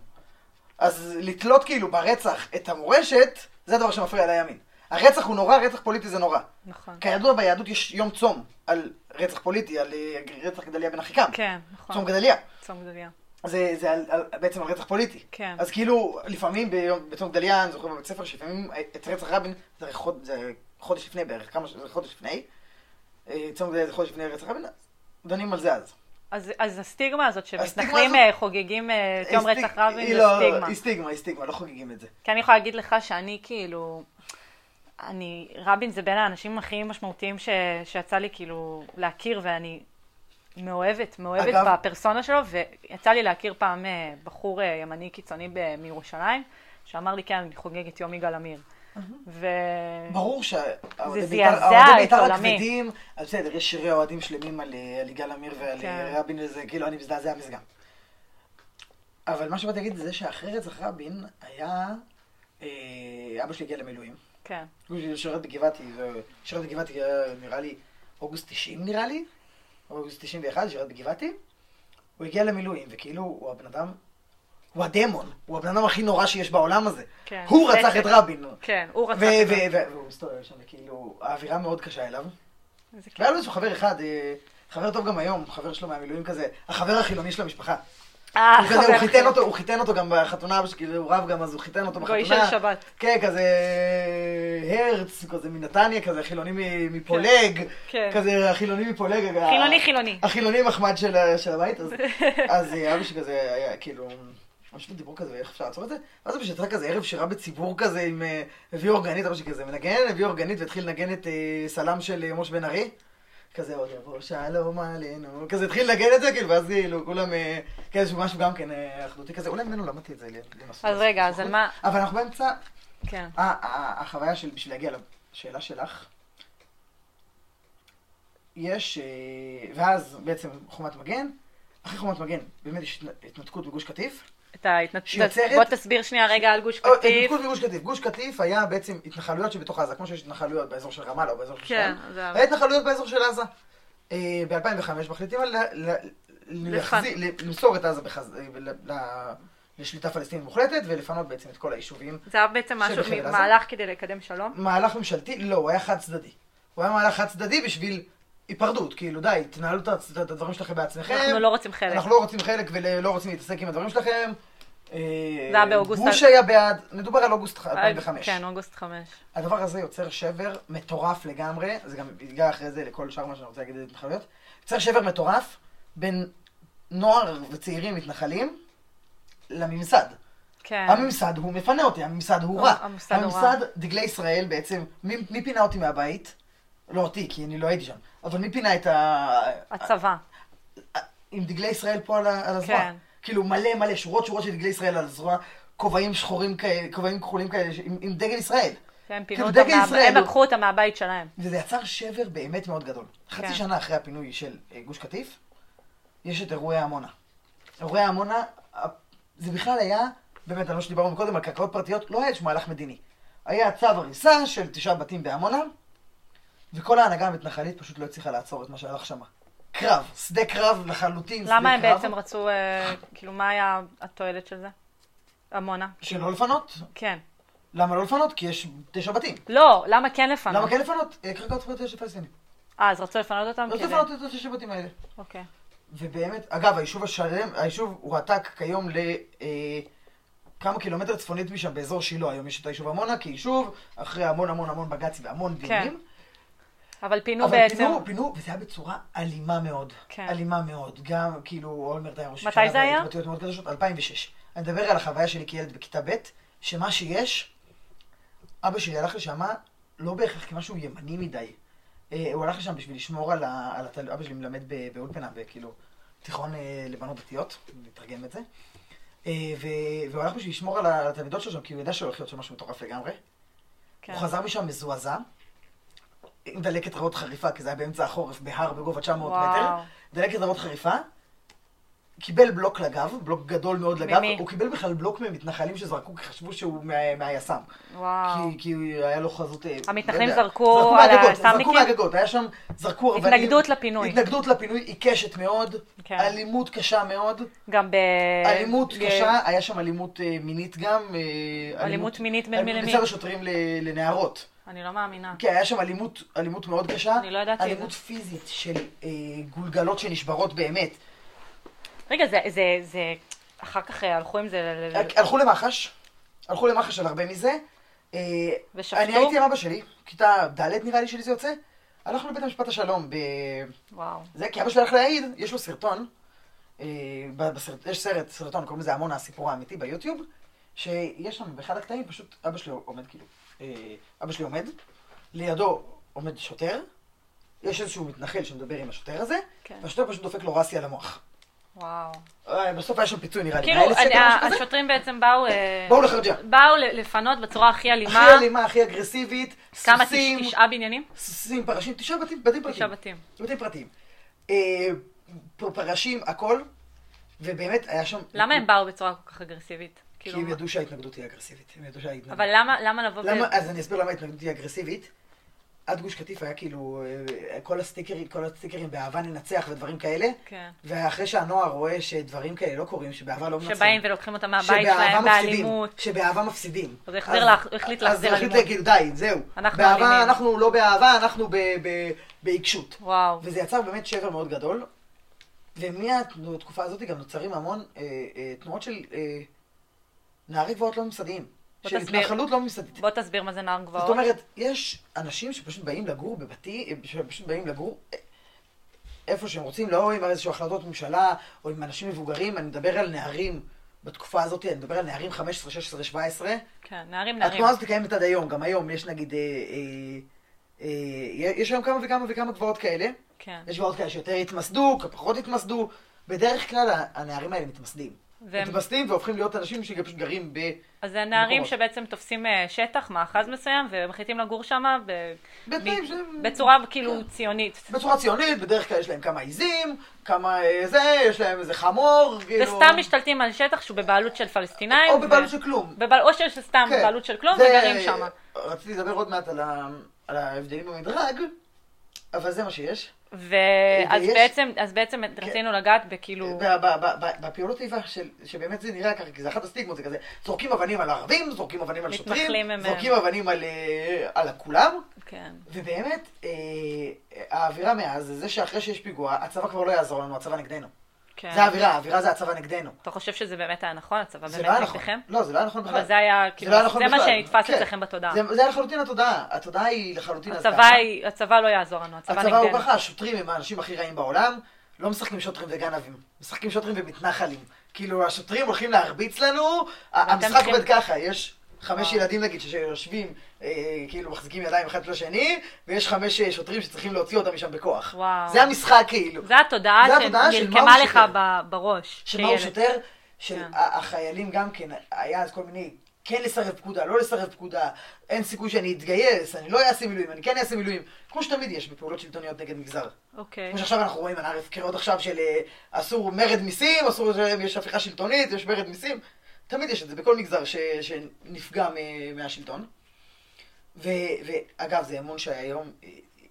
אז לתלות כאילו ברצח את המורשת, זה הדבר שמפריע לימין. הרצח הוא נורא, רצח פוליטי זה נורא. נכון. כידוע ביהדות יש יום צום על רצח פוליטי, על אה, רצח גדליה בן אחיקם. כן, נכון. צום גדליה. צום גדליה. זה, זה על, על, בעצם על רצח פוליטי. כן. אז כאילו, לפעמים ביום, בצום גדליה, אני זוכר בבית ספר, שלפעמים את רצח רבין, זה, חוד, זה חודש לפני בערך, כמה, זה חודש לפני, אה, צום גדליה זה חודש לפני רצח רבין, דנים על זה אז. אז, אז הסטיגמה הזאת שמתנחלים הזאת- אה, חוגגים אה, את יום רצח רבין היא זה לא- סטיגמה. היא סטיגמה, היא סטיגמה, לא חוגגים את זה. כי אני יכולה להגיד לך שאני כאילו, אני, רבין זה בין האנשים הכי משמעותיים ש, שיצא לי כאילו להכיר ואני מאוהבת, מאוהבת אגב- בפרסונה שלו ויצא לי להכיר פעם אה, בחור אה, ימני קיצוני מירושלים שאמר לי כן, אני חוגג את יום יגאל עמיר. ו... ברור זה שהאוהדי זעזע את בית"ר. הכבדים, בסדר, יש שירי אוהדים שלמים על אה, על יגאל עמיר ועל כן. אה, רבין וזה, כאילו, אני מזדעזע מזה גם. אבל מה שבאתי להגיד זה שאחרי רצח רבין היה, אה, אבא שלי הגיע למילואים. כן, הוא שירת בגבעתי, שירת בגבעתי נראה לי אוגוסט 90 נראה לי, אוגוסט 91, שירת בגבעתי. הוא הגיע למילואים, וכאילו הוא הבן אדם, הוא הדמון, הוא הבן אדם הכי נורא שיש בעולם הזה. כן. הוא רצח זה- את רבין. כן, הוא רצח את. ו- והוא מסתובב שם, כאילו, האווירה מאוד קשה אליו. כן. והיה לו איזשהו חבר אחד, אה, חבר טוב גם היום, חבר שלו מהמילואים כזה, החבר החילוני של המשפחה. אה, הוא כזה, הוא חבר חיתן. אותו, הוא חיתן אותו גם בחתונה, אבא שלי, כאילו, הוא רב גם, אז הוא חיתן אותו גוי בחתונה. של שבת. כן, כזה הרץ, כזה מנתניה, כזה חילוני מפולג, כן. כזה החילוני מפולג. חילוני חילוני. החילוני מחמד של הבית, אז- [LAUGHS] אז אה, אבא שלי כזה היה כאילו, ממש דיבור כזה, איך אפשר לעצור את זה? ואז שלי יצא כזה ערב שירה בציבור כזה עם, אה, הביא אורגנית, אבא שלי כזה מנגן, הביא אורגנית והתחיל לנגן את אה, סלם של אה, משה בן ארי. כזה עוד יבוא שלום עלינו, כזה התחיל לנגן את זה, כאילו, ואז כאילו כולם, אה, כן, זה משהו גם כן אה, אחדותי כזה, אולי ממנו למדתי את זה. אז רגע, אז על מה... אבל אנחנו באמצע, כן. החוויה של, בשביל להגיע לשאלה שלך, יש, אה, ואז בעצם חומת מגן, אחרי חומת מגן, באמת יש התנתקות בגוש קטיף. את ההתנתקות. שיוצרת- בוא תסביר שנייה רגע על גוש או, קטיף. התנתקות בגוש קטיף. גוש קטיף היה בעצם התנחלויות שבתוך עזה, כמו שיש התנחלויות באזור של רמאללה או באזור של כן. זה... היה התנחלויות באזור של עזה. ב-2005 מחליטים למסור את עזה בחז- אה, לשליטה פלסטינית מוחלטת ולפנות בעצם את כל היישובים. זה היה בעצם משהו. מהלך כדי לקדם שלום. מהלך ממשלתי? לא, הוא היה חד צדדי. הוא היה מהלך חד צדדי בשביל היפרדות, כאילו די, תנהלו את הדברים שלכם בעצמכם. אנחנו לא רוצים חלק. אנחנו לא רוצים חלק ולא רוצים להתעסק עם הדברים שלכם. אה, זה היה באוגוסט בוש היה בעד, מדובר על אוגוסט 2005. כן, אוגוסט 5. הדבר הזה יוצר שבר מטורף לגמרי, זה גם ייגע אחרי זה לכל שאר מה שאני רוצה להגיד על התנחלויות. יוצר שבר מטורף בין נוער וצעירים מתנחלים לממסד. כן. הממסד הוא מפנה אותי, הממסד הוא רע. הממסד הוא רע. הממסד, דגלי ישראל בעצם, מי, מי פינה אותי מהבית? לא אותי, כי אני לא הייתי שם. אבל מי פינה את ה... הצבא. עם דגלי ישראל פה על, על הזרוע? כן. כאילו מלא מלא, שורות שורות של דגלי ישראל על הזרוע, כובעים שחורים כאלה, כובעים כחולים כאלה, עם, עם דגל ישראל. כאילו, פינו אותם, דגל מה- ישראל הם לקחו אותם מהבית שלהם. וזה יצר שבר באמת מאוד גדול. חצי כן. שנה אחרי הפינוי של אה, גוש קטיף, יש את אירועי עמונה. אירועי עמונה, זה בכלל היה, באמת, אני לא שדיברנו קודם על קרקעות פרטיות, לא היה איזשהו מהלך מדיני. היה צו הריסה של תשעה בתים בעמונה, וכל ההנהגה המתנחלית פשוט לא הצליחה לעצור את מה שהלך שם. קרב, שדה קרב לחלוטין, שדה קרב. למה הם בעצם רצו, אה, כאילו, מה היה התועלת של זה? עמונה. שלא לפנות? כן. למה לא לפנות? כי יש תשע בתים. לא, למה כן לפנות? למה כן לפנות? אה, קרקעות פרטיות של פלסטינים. אה, אז רצו לפנות אותם? כדי- לפנות את התשע בתים האלה. אוקיי. ובאמת, אגב, היישוב השלם, היישוב הועתק כיום ל... אה, כמה קילומטר צפונית משם, באזור שילה. היום יש את היישוב עמונה כיישוב, אחרי המון המון המון בג"צים והמון דיונים. אבל פינו אבל בעצם... פינו, פינו, וזה היה בצורה אלימה מאוד. כן. אלימה מאוד. גם, כאילו, אולמרט היה ראש מתי זה היה? והתבטאויות מאוד קדושות, 2006. אני מדבר על החוויה שלי כילד בכיתה ב', שמה שיש, אבא שלי הלך לשם לא בהכרח כמשהו ימני מדי. אה, הוא הלך לשם בשביל לשמור על ה... על התל... אבא שלי מלמד באולפנה, בכאילו, תיכון אה, לבנות דתיות, נתרגם את זה. אה. והוא הלך בשביל לשמור על התלמידות שלו שם, כי הוא ידע שהולך להיות שם משהו מטורף לגמרי. כן. הוא חזר משם מזועזע, עם דלקת ריאות חריפה, כי זה היה באמצע החורף, בהר בגובה 900 מטר. וואו. דלקת ריאות חריפה, קיבל בלוק לגב, בלוק גדול מאוד לגב, ממי? הוא קיבל בכלל בלוק ממתנחלים שזרקו, כי חשבו שהוא מה- מהיס"מ. וואו. כי, כי היה לו חזות... אה, המתנחלים לא יודע, זרקו על היס"מניקים? זרקו מהגגות, היה שם, זרקו אבנים. התנגדות לפינוי. התנגדות לפינוי עיקשת מאוד, כן. אלימות קשה מאוד, גם ב... אלימות ב- קשה, היה שם אלימות אה, מינית גם. אה, אלימות מינית בין מי למי? מצד השוטרים לנערות. אני לא מאמינה. כן, היה שם אלימות, אלימות מאוד קשה. אני לא ידעתי. אלימות פיזית של אה, גולגלות שנשברות באמת. רגע, זה... זה- זה... אחר כך אה, הלכו עם זה... ל- ל- הלכו למח"ש, הלכו למח"ש על הרבה מזה. אה, ושפטו? אני הייתי עם אבא שלי, כיתה ד' נראה לי שלי זה יוצא. הלכנו לבית המשפט השלום, ב... וואו. זה כי אבא שלי הלך להעיד, יש לו סרטון, אה, בסרט, יש סרט, סרטון, קוראים לזה עמונה הסיפור האמיתי ביוטיוב, שיש שם באחד הקטעים פשוט אבא שלי עומד כאילו, אה, אבא שלי עומד, לידו עומד שוטר, יש איזשהו מתנחל שמדבר עם השוטר הזה, כן. והשוטר פשוט דופק לו רסי על המוח. וואו. אה, בסוף היה שם פיצוי נראה לי, כאילו, 100,000 שקל אני- משהו כזה. השוטרים בעצם באו... אה, באו לחרג'ה. באו לפנות בצורה הכי אלימה. הכי אלימה, הכי אגרסיבית, כמה? תשעה בניינים? סוסים, פרשים, תשעה בתים, בתים תשעה פרטיים. בתים. בתים פרטיים. אה, פרשים, הכל, ובאמת היה שם... למה הם באו בצורה כל כך אגרסיבית? כי כאילו, הם ידעו שההתנגדות היא אגרסיבית. אבל למה לבוא אז אני אסביר למה ההתנגדות היא אגרסיבית. עד גוש קטיף היה כאילו, אה, כל הסטיקרים, כל הסטיקרים באהבה ננצח ודברים כאלה, כן. ואחרי שהנוער רואה שדברים כאלה לא קורים, שבאהבה לא מנצחים. שבאים ולוקחים אותם מהבית שלהם באלימות. שבאהבה מפסידים. אז הוא החזיר לה- החליט להחזיר אז הוא החליט אלימות. להגיד, די, זהו. אנחנו באהבה, אלימים. אנחנו לא באהבה, אנחנו ב- ב- בעיקשות. וואו. וזה יצר באמת שבר מאוד גדול. ומהתקופה הזאת גם נוצרים המון אה, אה, תנועות של אה, נערי גבעות לא ממסדיים. בוא של תסביר. התנחלות לא ממסדית. בוא תסביר מה זה נער גבעות. זאת אומרת, יש אנשים שפשוט באים לגור בבתי, שפשוט באים לגור אה, איפה שהם רוצים, לא עם איזשהו החלטות ממשלה, או עם אנשים מבוגרים, אני מדבר על נערים בתקופה הזאת, אני מדבר על נערים 15, 16, 17. כן, נערים נערים. התנועה הזאת קיימת עד היום, גם היום יש נגיד, אה, אה, אה, יש היום כמה וכמה וכמה גבעות כאלה. כן. יש גבעות כאלה שיותר התמסדו, פחות התמסדו. בדרך כלל הנערים האלה מתמסדים. והם- מתמסדים והופכים להיות אנשים שפשוט גרים ב... אז זה נערים. שבעצם תופסים אה, שטח, מאחז מסוים, ומחליטים לגור שם ב- בתנאים ש- בצורה כאילו כן. ציונית. בצורה ציונית, בדרך כלל יש להם כמה עיזים, כמה אה, זה, יש להם איזה חמור, כאילו... וסתם משתלטים על שטח שהוא בבעלות של פלסטינאים. או ו- בבעלות של כלום. בבעל- או שיש סתם כן. בבעלות של כלום, זה- וגרים שם. רציתי לדבר עוד מעט על ה- על ההבדלים במדרג, אבל זה מה שיש. ואז ויש- בעצם, אז בעצם רצינו לגעת בכאילו... בפעולות איבה, של- שבאמת זה נראה ככה, כי זה אחת הסטיגמות, זה כזה, זורקים אבנים על ערבים, זורקים אבנים על שוטרים, זורקים אבנים על, אה, על כולם, כן. ובאמת, אה, האווירה מאז זה שאחרי שיש פיגוע, הצבא כבר לא יעזור לנו, הצבא נגדנו. כן. זה האווירה, האווירה זה הצבא נגדנו. אתה חושב שזה באמת היה נכון? הצבא זה באמת לא היה נכון. נגדכם? לא, זה לא היה נכון בכלל. אבל זה היה, כאילו, לא היה נכון זה מה. שנתפס כן. אצלכם בתודעה. זה זה היה לחלוטין התודעה, התודעה היא לחלוטין הצבא. היא- הצבא לא יעזור לנו, הצבא הצבא הוא נגדנו. ככה, השוטרים הם האנשים הכי רעים בעולם, לא משחקים שוטרים וגנבים, משחקים שוטרים ומתנחלים. כאילו, השוטרים הולכים להרביץ לנו, המשחק עובד ככה, יש חמש. ילדים נגיד שיושבים, אה, כאילו מחזיקים ידיים אחד של השני, ויש חמש אה, שוטרים שצריכים להוציא אותם משם בכוח. וואו. זה המשחק כאילו. זה התודעה שנלקמה לך בראש. שמה הוא. שוטר? של כן. החיילים גם כן, היה אז כל מיני, כן לסרב פקודה, לא לסרב פקודה, אין סיכוי שאני אתגייס, אני לא אעשה מילואים, אני כן אעשה מילואים, כמו שתמיד יש בפעולות שלטוניות נגד מגזר. אוקיי. כמו שעכשיו אנחנו רואים, הנער הפקרות עכשיו של אה, אסור מרד מיסים, אסור, יש הפיכה שלטונית, יש מרד מיסים, תמיד יש את זה בכל מגזר ש, שנפגע מ- מהשלטון. ו, ואגב, זה אמון שהיום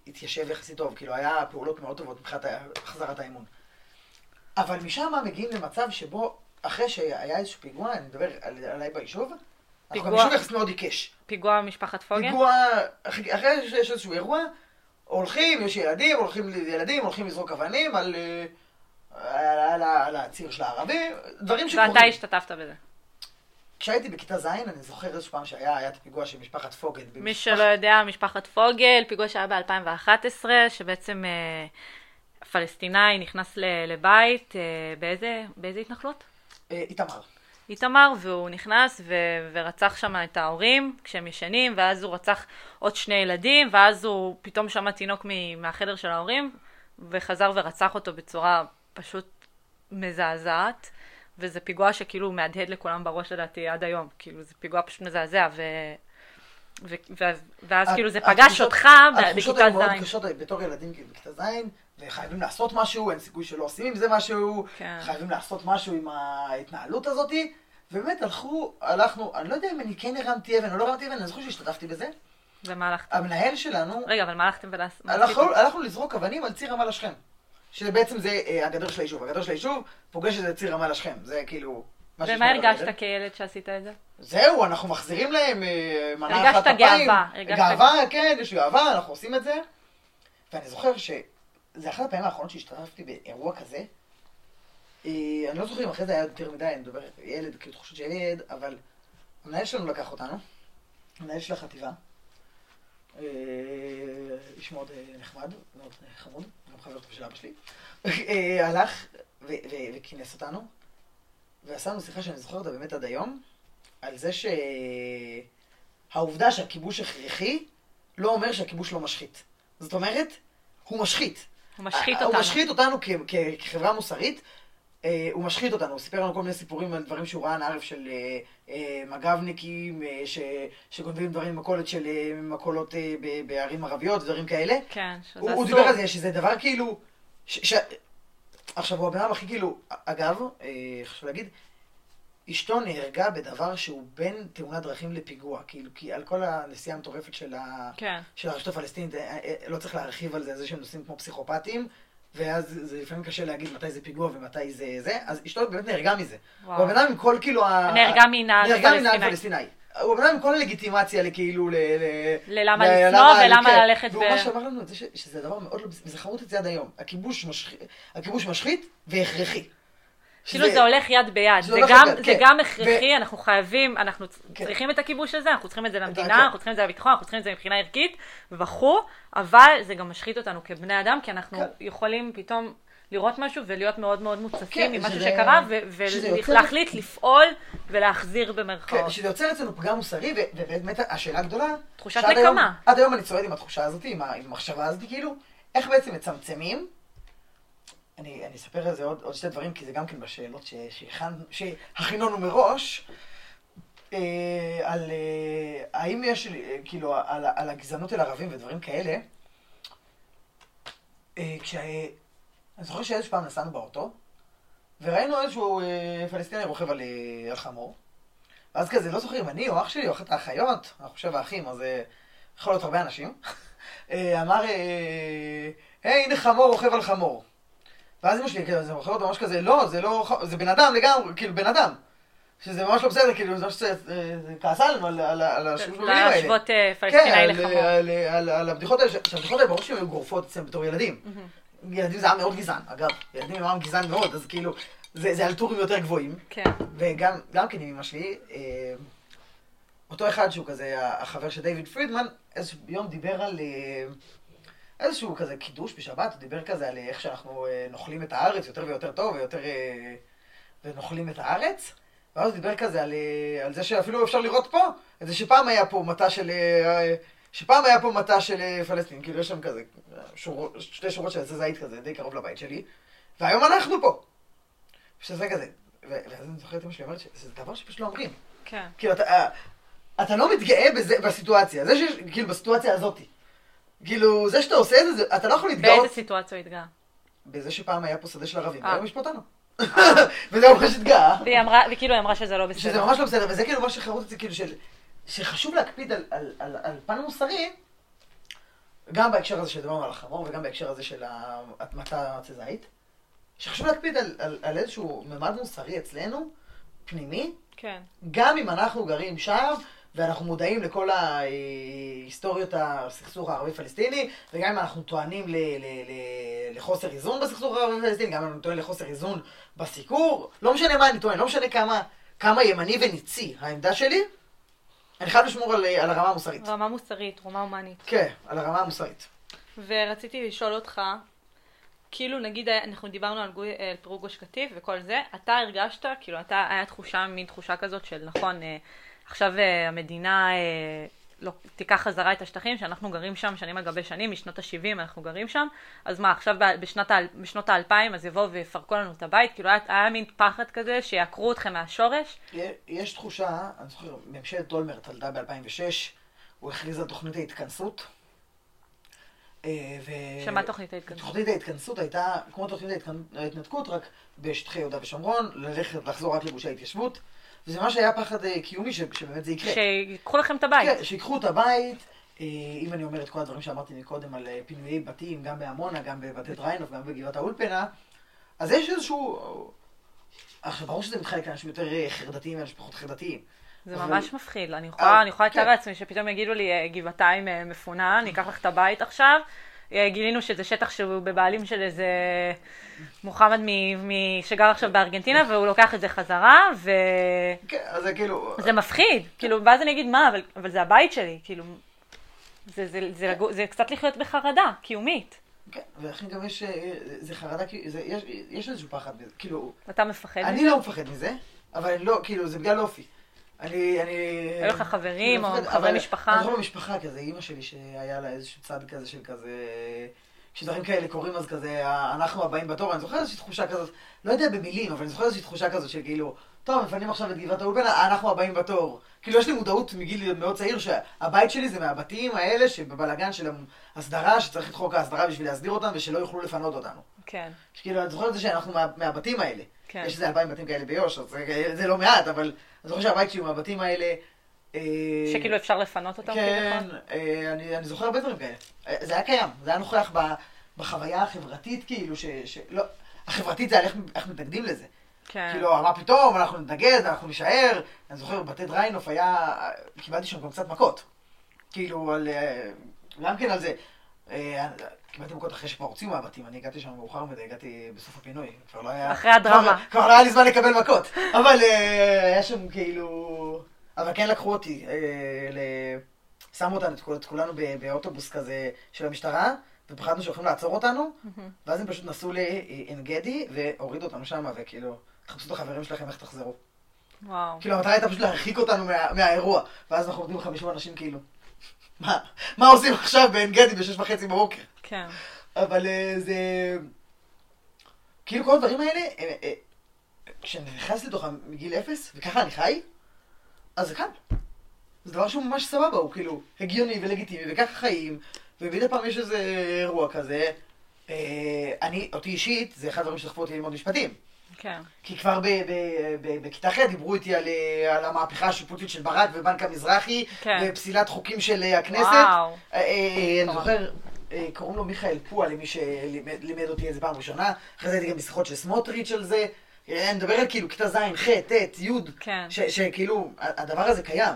התיישב יחסית טוב, כאילו היה פעולות מאוד טובות מבחינת החזרת האמון. אבל משם מגיעים למצב שבו, אחרי שהיה איזשהו פיגוע, אני מדבר על, עליי ביישוב, אנחנו פיגוע- גם יישוב יחסית מאוד עיקש. פיגוע משפחת פוגל? פיגוע, אחרי שיש איזשהו אירוע, הולכים, יש ילדים, הולכים ילדים, הולכים לזרוק אבנים על, אה, על, על, על הציר של הערבים, דברים שקורים. ואתה השתתפת בזה. כשהייתי בכיתה ז', אני זוכר איזשהו פעם שהיה, היה את הפיגוע של משפחת פוגל. מי במשפח- שלא יודע, משפחת פוגל, פיגוע שהיה ב-2011, שבעצם אה, פלסטינאי נכנס ל- לבית, אה, באיזה, באיזה התנחלות? אה, איתמר. איתמר, והוא נכנס ו- ורצח שם את ההורים כשהם ישנים, ואז הוא רצח עוד שני ילדים, ואז הוא פתאום שמע תינוק מ- מהחדר של ההורים, וחזר ורצח אותו בצורה פשוט מזעזעת, וזה פיגוע שכאילו מהדהד לכולם בראש לדעתי עד היום, כאילו זה פיגוע פשוט מזעזע, ו... ו- ו- ואז הת- כאילו זה פגש התחושות- אותך ב- התחושות בכיתה היו מאוד ז'. קשות בתור ילדים כאילו, בכיתה ז', וחייבים לעשות משהו, אין סיכוי שלא עושים עם זה משהו, כן. חייבים לעשות משהו עם ההתנהלות הזאתי, ובאמת הלכו, הלכנו, אני לא יודע אם אני כן הרמתי אבן או לא הרמתי אבן, אני זוכר שהשתתפתי בזה. ומה הלכת? המנהל שלנו, רגע, אבל מה הלכתם ולעשות? הלכנו, לזרוק אבנים על ציר רמאללה שכם. שבעצם זה אה, הגדר של היישוב. הגדר של היישוב פוגשת את ציר רמאללה שכם. זה כאילו... ומה הרגשת. כילד שעשית את זה? זהו, אנחנו מחזירים להם אה, מנה אחת. גאווה, הרגשת- גאווה, כן, יש גאווה, אנחנו עושים את זה. ואני זוכר שזה אחת הפעמים האחרונות שהשתתפתי באירוע כזה. אה, אני לא זוכר אם אחרי זה היה יותר מדי, אני מדבר ילד, כאילו תחושות של ילד, אבל המנהל שלנו לקח אותנו, המנהל של החטיבה. אה, איש מאוד אה, נחמד, מאוד אה, חמוד, גם חבר טוב של אבא שלי. הלך וכינס אותנו, ועשה לנו שיחה שאני זוכר אותה באמת עד היום, על זה שהעובדה שהכיבוש הכרחי, לא אומר שהכיבוש לא משחית. זאת אומרת, הוא משחית. הוא משחית הוא אותנו. משחית אותנו כחברה מוסרית. אה, הוא משחית אותנו, הוא סיפר לנו כל מיני סיפורים על דברים שהוא ראה נערב של אה, אה, מג"בניקים אה, ש- שגונבים דברים ממכולת של מכולות בערים ערביות, דברים כאלה. כן, שזה הוא, הוא אסור. דיבר על זה שזה דבר כאילו... עכשיו, הוא הבן אדם הכי כאילו... אגב, חשוב להגיד, אשתו נהרגה בדבר שהוא בין תאונת דרכים לפיגוע. כאילו, כי על כל הנסיעה המטורפת של, ה... כן. של הרשות הפלסטינית, לא צריך להרחיב על זה, זה שהם נוסעים כמו פסיכופטים, ואז זה לפעמים קשה להגיד מתי זה פיגוע ומתי זה זה, אז אשתו באמת נהרגה מזה. וואו. הוא הבן אדם עם כל כאילו. נהרגה מנהג. פלסטיני. הוא בן אדם עם כל הלגיטימציה לכאילו, ל... ללמה ל- לשנוא למה- ולמה כן. ללכת והוא ב- ממש אמר לנו את זה שזה דבר מאוד לא חרוט את זה עד היום. הכיבוש משחית והכרחי. כאילו זה הולך יד ביד, זה גם, יד זה כן. גם ו- הכרחי, אנחנו חייבים, אנחנו כן. צריכים את הכיבוש הזה, אנחנו צריכים את זה כן. למדינה, אנחנו צריכים את זה לביטחון, אנחנו צריכים את זה מבחינה ערכית, וכו', אבל זה גם משחית אותנו כבני אדם, כי אנחנו כן. יכולים פתאום לראות משהו ולהיות מאוד מאוד מוצפים כן, ממשהו שזה- שקרה, שזה יוצר- ולהחליט לפעול ולהחזיר כן, במרכאות. שזה יוצר אצלנו פגם מוסרי, ו- ובאמת השאלה הגדולה... תחושת נקמה. עד היום אני צועד עם התחושה הזאת, עם המחשבה הזאת, כאילו, איך בעצם מצמצמים. אני, אני אספר על זה עוד, עוד שתי דברים, כי זה גם כן בשאלות ש- שהכן- שהכינונו מראש. אה, על אה, האם יש, אה, כאילו, על, על הגזענות אל ערבים ודברים כאלה. אה, כשה... אני זוכר שאיזשהו פעם נסענו באוטו, וראינו איזשהו אה, פלסטיני רוכב על, אה, על חמור. ואז כזה, לא זוכר אם אני או אח שלי או אחת האחיות, אני חושב האחים, אז אה, יכול להיות הרבה אנשים, [LAUGHS] אה, אמר, אה, היי, הנה חמור רוכב על חמור. ואז אמא שלי, כאילו, זה רוכב אותו ממש כזה, לא, זה לא, זה בן אדם לגמרי, כאילו, בן אדם. שזה ממש לא בסדר, כאילו, זה ממש כעסה עלינו על, השימוש במילים האלה. להשוות אה, כן, פלסטינאי על, לחמור. על, על, הבדיחות האלה, שהבדיחות האלה ברור שהן גורפות אצלם בתור ילדים. ילדים זה עם מאוד גזען, אגב. ילדים הם עם גזען מאוד, אז כאילו, זה, על טורים יותר גבוהים. כן, וגם גם כן עם אמא שלי, אה, אותו אחד שהוא כזה החבר של דיוויד פרידמן, איזשהו יום דיבר על אה, איזשהו כזה קידוש בשבת, הוא דיבר כזה על איך שאנחנו אה, נאכלים את הארץ יותר ויותר טוב ויותר... אה, ונאכלים את הארץ. ואז הוא דיבר כזה על, אה, על זה שאפילו אפשר לראות פה, את זה שפעם היה פה מטע של... שפעם היה פה מטע של פלסטין, כאילו יש שם כזה שור, שתי שורות של עצי זית כזה, די קרוב לבית שלי, והיום אנחנו פה. שזה כזה. ואז אני זוכר את אמא שלי אומרת שזה דבר שפשוט לא אומרים. כן. כאילו, אתה, אתה לא מתגאה בזה, בסיטואציה, זה שיש, כאילו, בסיטואציה הזאתי. כאילו, זה שאתה עושה את זה, אתה לא יכול להתגאות באיזה סיטואציה הוא התגאה? בזה שפעם היה פה שדה של ערבים, אה. והיום יש פה אותנו. [LAUGHS] וזה ממש התגאה. והיא אמרה, וכאילו היא אמרה שזה לא בסדר. שזה ממש לא בסדר, וזה כאילו מה שחרוט את זה, כאילו, של, שחשוב להקפיד על, על, על, על פן מוסרי, גם בהקשר הזה שדיברנו על החמור, וגם בהקשר הזה של המטע עצי זית, שחשוב להקפיד על, על, על איזשהו ממד מוסרי אצלנו, פנימי, כן. גם אם אנחנו גרים שם, ואנחנו מודעים לכל ההיסטוריות הסכסוך הערבי-פלסטיני, וגם אם אנחנו טוענים ל- ל- ל- לחוסר איזון בסכסוך הערבי-פלסטיני, גם אם אני טוען לחוסר איזון בסיקור, לא משנה מה אני טוען, לא משנה כמה, כמה ימני וניצי העמדה שלי, אני חייב לשמור על, על הרמה המוסרית. רמה מוסרית, רמה הומנית. כן, על הרמה המוסרית. ורציתי לשאול אותך, כאילו נגיד אנחנו דיברנו על, על פירוק גוש קטיף וכל זה, אתה הרגשת, כאילו אתה, היה תחושה, מין תחושה כזאת של נכון, אה, עכשיו אה, המדינה אה, לא, תיקח חזרה את השטחים שאנחנו גרים שם שנים על גבי שנים, משנות ה-70 אנחנו גרים שם, אז מה, עכשיו בשנת, בשנות ה-2000 אז יבואו ויפרקו לנו את הבית, כאילו היה, היה מין פחד כזה שיעקרו אתכם מהשורש? יש תחושה, אני זוכר, ממשלת אולמרט עלתה ב-2006, הוא הכריז על תוכנית ההתכנסות. אה, ו- שמה תוכנית ההתכנסות? תוכנית ההתכנסות הייתה כמו תוכנית ההתכנ- ההתנתקות, רק בשטחי יהודה ושומרון, ללכת, לחזור רק לגושי ההתיישבות, וזה מה שהיה פחד אה, קיומי שבאמת זה יקרה. שיקחו לכם את הבית. כן, שיקחו את הבית, אה, אם אני אומר את כל הדברים שאמרתי מקודם על אה, פינויי בתים, גם בעמונה, גם בבתי דריינוף, גם בגבעת האולפנה, אז יש איזשהו... עכשיו, ברור שזה מתחלק לאנשים יותר חרדתיים ולאנשים פחות חרדתיים. זה אבל- ממש מפחיד, אני יכולה, אני יכולה לתאר כן. לעצמי שפתאום יגידו לי "אה, גבעתיים מפונה, אני אקח לך את הבית עכשיו. אה, גילינו שזה שטח שהוא בבעלים של איזה מוחמד מ- מ- שגר עכשיו בארגנטינה והוא לוקח את זה חזרה וזה כן, אז זה כאילו... מפחיד, כאילו ואז אני אגיד מה, אבל, אבל זה הבית שלי, כאילו זה, זה, זה, זה, זה קצת לחיות בחרדה קיומית. כן, ולכן גם יש... זה חרדה, זה- יש- יש איזשהו פחד, כאילו... אתה מפחד אני מזה? לא מפחד מזה, אבל אני לא, כאילו, זה בגלל אופי. אני, אני... היו לך חברים כאילו, או חברי משפחה? אני זוכר במשפחה כזה, אימא שלי שהיה לה איזשהו צד כזה של כזה... כשדברים כאלה קורים אז כזה, אנחנו הבאים בתור, אני זוכר איזושהי תחושה כזאת, לא יודע במילים, אבל אני זוכר איזושהי תחושה כזאת של כאילו, טוב, מפנים עכשיו את גבעת האולפנה, אנחנו הבאים בתור. כאילו יש לי מודעות מגיל מאוד צעיר שהבית שלי זה מהבתים האלה שבבלאגן של ההסדרה, שצריך את חוק ההסדרה בשביל להסדיר אותם ושלא יוכלו לפנות אותנו. כן, כאילו, אני זוכר את זה שאנחנו מה, מהבתים האלה. כן. יש איזה אלפיים בתים כאלה ביו"ש, אז זה, זה לא מעט, אבל אני זוכר שהבית שלי מהבתים האלה. אה, שכאילו אפשר לפנות אותם כן, כביכול? אה, אני, אני זוכר הרבה דברים כאלה. אה, זה היה קיים, זה היה נוכח ב, בחוויה החברתית, כאילו, ש... ש לא, החברתית זה על איך, איך מתנגדים לזה. כן. כאילו, מה פתאום, אנחנו נתנגד, אנחנו נישאר. אני זוכר, בתי דריינוף היה, קיבלתי שם גם קצת מכות. כאילו, על, גם כן על זה. אה, קיבלתי מכות אחרי שכבר הוציאו מהבתים, אני הגעתי שם מאוחר מדי, הגעתי בסוף הפינוי. כבר לא היה... אחרי הדרמה. כבר, לא היה לי זמן לקבל מכות. אבל אה, היה שם כאילו... אבל כן לקחו אותי, אה. שמו אותנו, את כול- את כולנו באוטובוס כזה של המשטרה, ופחדנו שהולכים לעצור אותנו, ואז הם פשוט נסעו לעין גדי והורידו אותנו שם, וכאילו, תחפשו את החברים שלכם איך תחזרו. וואו. כאילו, המטרה הייתה פשוט להרחיק אותנו מה, מהאירוע, ואז אנחנו עומדים 50 אנשים כאילו, [LAUGHS] מה, מה עושים עכשיו בעין גדי בשש וחצי בבוקר? כן. אבל אה, זה... כאילו כל הדברים האלה, אה, אה, כשאני נכנס לתוכם מגיל אפס, וככה אני חי, אז זה קל. זה דבר שהוא ממש סבבה, הוא כאילו הגיוני ולגיטימי, וככה חיים, ומדי פעם יש איזה אירוע כזה. אני, אותי אישית, זה אחד הדברים שדחפו אותי ללמוד משפטים. כן. כי כבר בכיתה ח' דיברו איתי על, על המהפכה השיפוטית של ברק ובנק המזרחי, כן. ופסילת חוקים של הכנסת. וואו. אני. זוכר, קוראים לו מיכאל פועה, למי שלימד לימד אותי את זה פעם ראשונה. אחרי זה הייתי גם בשיחות של סמוטריץ' על זה. אה, אני מדבר על כאילו כיתה ז', ח', ט', י', כן. שכאילו, הדבר הזה קיים.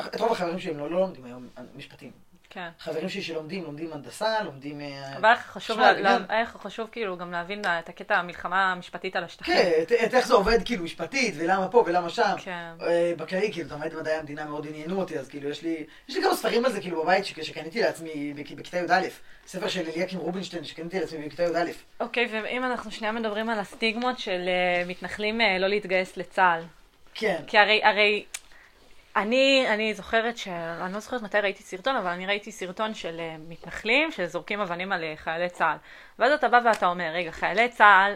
את רוב החברים שלי לא לא לומדים היום משפטים. כן. חברים שלי שלומדים, לומדים הנדסה, לומדים... אה, אבל לך חשוב, חשמל, לה-. לה- לך חשוב כאילו גם להבין את הקטע המלחמה המשפטית על השטחים. כן, את- את איך זה עובד כאילו משפטית, ולמה פה ולמה שם. כן. אה, בכללי, כאילו, תמיד מדעי המדינה מאוד עניינו אותי, אז כאילו, יש לי, יש לי כמה ספרים על זה, כאילו, בבית, שק- שקניתי לעצמי בכ- בכיתה י"א. ספר של אליקים רובינשטיין, שקניתי לעצמי בכיתה י"א. אוקיי, ואם אנחנו שנייה מדברים על הסטיגמות של אה, מתנחלים לא להתגייס לצה"ל. כן. כי הרי, הרי אני, אני זוכרת ש... אני לא זוכרת מתי ראיתי סרטון, אבל אני ראיתי סרטון של אה, מתנחלים שזורקים אבנים על אה, חיילי צה"ל. ואז אתה בא ואתה אומר, רגע, חיילי צה"ל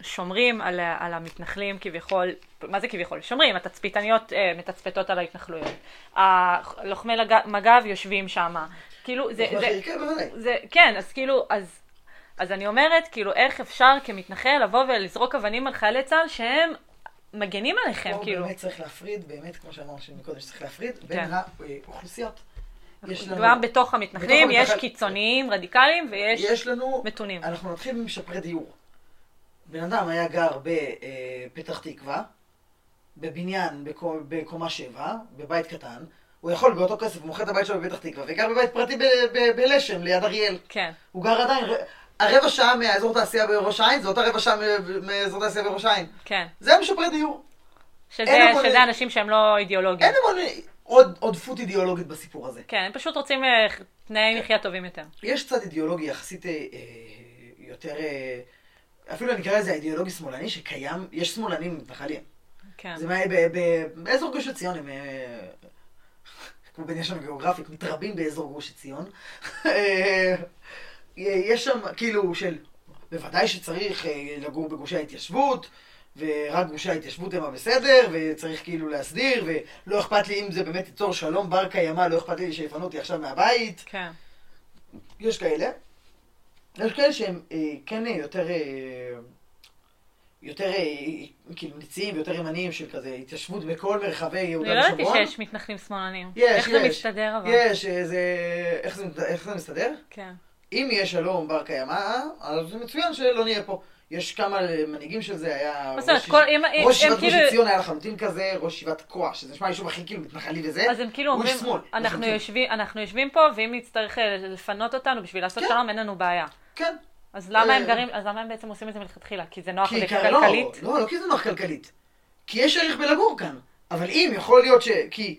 שומרים על, ה- על המתנחלים כביכול, מה זה כביכול? שומרים, התצפיתניות אה, מתצפתות על ההתנחלויות. הלוחמי לג- מג"ב יושבים שם. כאילו, זה, זה, בוודאי. זה, כן, אז כאילו, אז, אז אני אומרת, כאילו, איך אפשר כמתנחל לבוא ולזרוק אבנים על חיילי צה"ל שהם מגנים עליכם, פה כאילו. באמת צריך להפריד, באמת, כמו שאמרנו מקודם, שצריך להפריד בין כן. האוכלוסיות. יש לנו, גם בתוך המתנחלים יש המתנחל- קיצוניים, רדיקליים, ויש יש לנו, מתונים. אנחנו נתחיל ממשפרי דיור. בן אדם היה גר בפתח תקווה, בבניין בקו- בקומה שבע, בבית קטן, הוא יכול באותו כסף, הוא מוכר את הבית שלו בפתח תקווה, וגר בבית פרטי בלשם, ליד אריאל. כן, הוא גר עדיין, הרבע שעה מהאזור תעשייה בראש העין, זה אותה רבע שעה מאזור תעשייה בראש העין. כן. זה משפרי דיור. שזה, שזה אנשים שהם לא אידיאולוגיים. אין המון עוד עודפות אידיאולוגית בסיפור הזה. כן, הם פשוט רוצים אה, תנאי מחיה טובים יותר. יש צד אידיאולוגי יחסית אה, אה, יותר, אה, אפילו אני אקרא לזה האידיאולוגי שמאלני, שקיים, יש שמאלנים מתנחלים. כן. זה מה- באזור גוש עציון, הם, אה, כמו בן יש לנו גיאוגרפית, מתרבים באזור גוש עציון. [LAUGHS] אה, יש שם כאילו של, בוודאי שצריך אה, לגור בגושי ההתיישבות, ורק גושי ההתיישבות הם הבסדר, וצריך כאילו להסדיר, ולא אכפת לי אם זה באמת ייצור שלום בר קיימא, לא אכפת לי שיפנו אותי עכשיו מהבית. כן. יש כאלה. יש כאלה שהם אה, כן יותר, אה, יותר אה, כאילו ניציים ויותר ימניים של כזה התיישבות בכל מרחבי אני יהודה לא ידעתי ושומרון. שיש מתנחלים שמאלנים. יש, איך זה יש. מסתדר אבל? יש, זה... איך זה, איך זה מסתדר? כן. אם יהיה שלום בר קיימא, אז זה מצוין שלא נהיה פה. יש כמה מנהיגים של זה, היה... ראש ישיבת גוש כאילו- עציון היה לחלוטין כזה, ראש ישיבת כוח, שזה נשמע יישוב הכי כאילו מתנחלי וזה. אז הם כאילו אומרים. אנחנו. יושבים- פה, ואם נצטרך אה, לפנות אותנו בשביל לעשות כן. שלום, אין לנו בעיה. כן. אז למה הם אה, גרים, אז למה הם בעצם עושים את זה מלכתחילה? כי זה נוח לא, כלכלית? לא, לא כי זה נוח כלכלית. כי יש ערך בלגור כאן. אבל אם יכול להיות ש... כי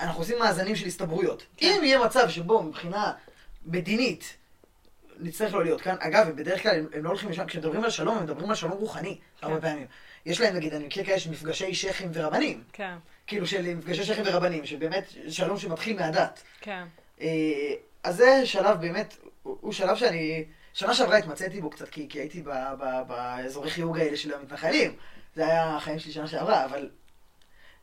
אנחנו עושים מאזנים של הסתברויות. כן. אם יהיה מצב שבו מבחינה מדינית נצטרך לא להיות כאן, אגב, בדרך כלל הם, הם לא הולכים לשם, כשמדברים על שלום, הם מדברים על שלום רוחני, כן. הרבה פעמים. יש להם, נגיד, אני מכיר כאלה של מפגשי שייחים ורבנים. כן, כאילו של מפגשי שייחים ורבנים, שבאמת שלום שמתחיל מהדת. כן. אה, אז זה שלב באמת, הוא הוא שלב שאני, שנה שעברה התמצאתי בו קצת, כי, כי הייתי ב, ב, באזורי חיוג האלה של המתנחלים. זה היה החיים שלי שנה שעברה, אבל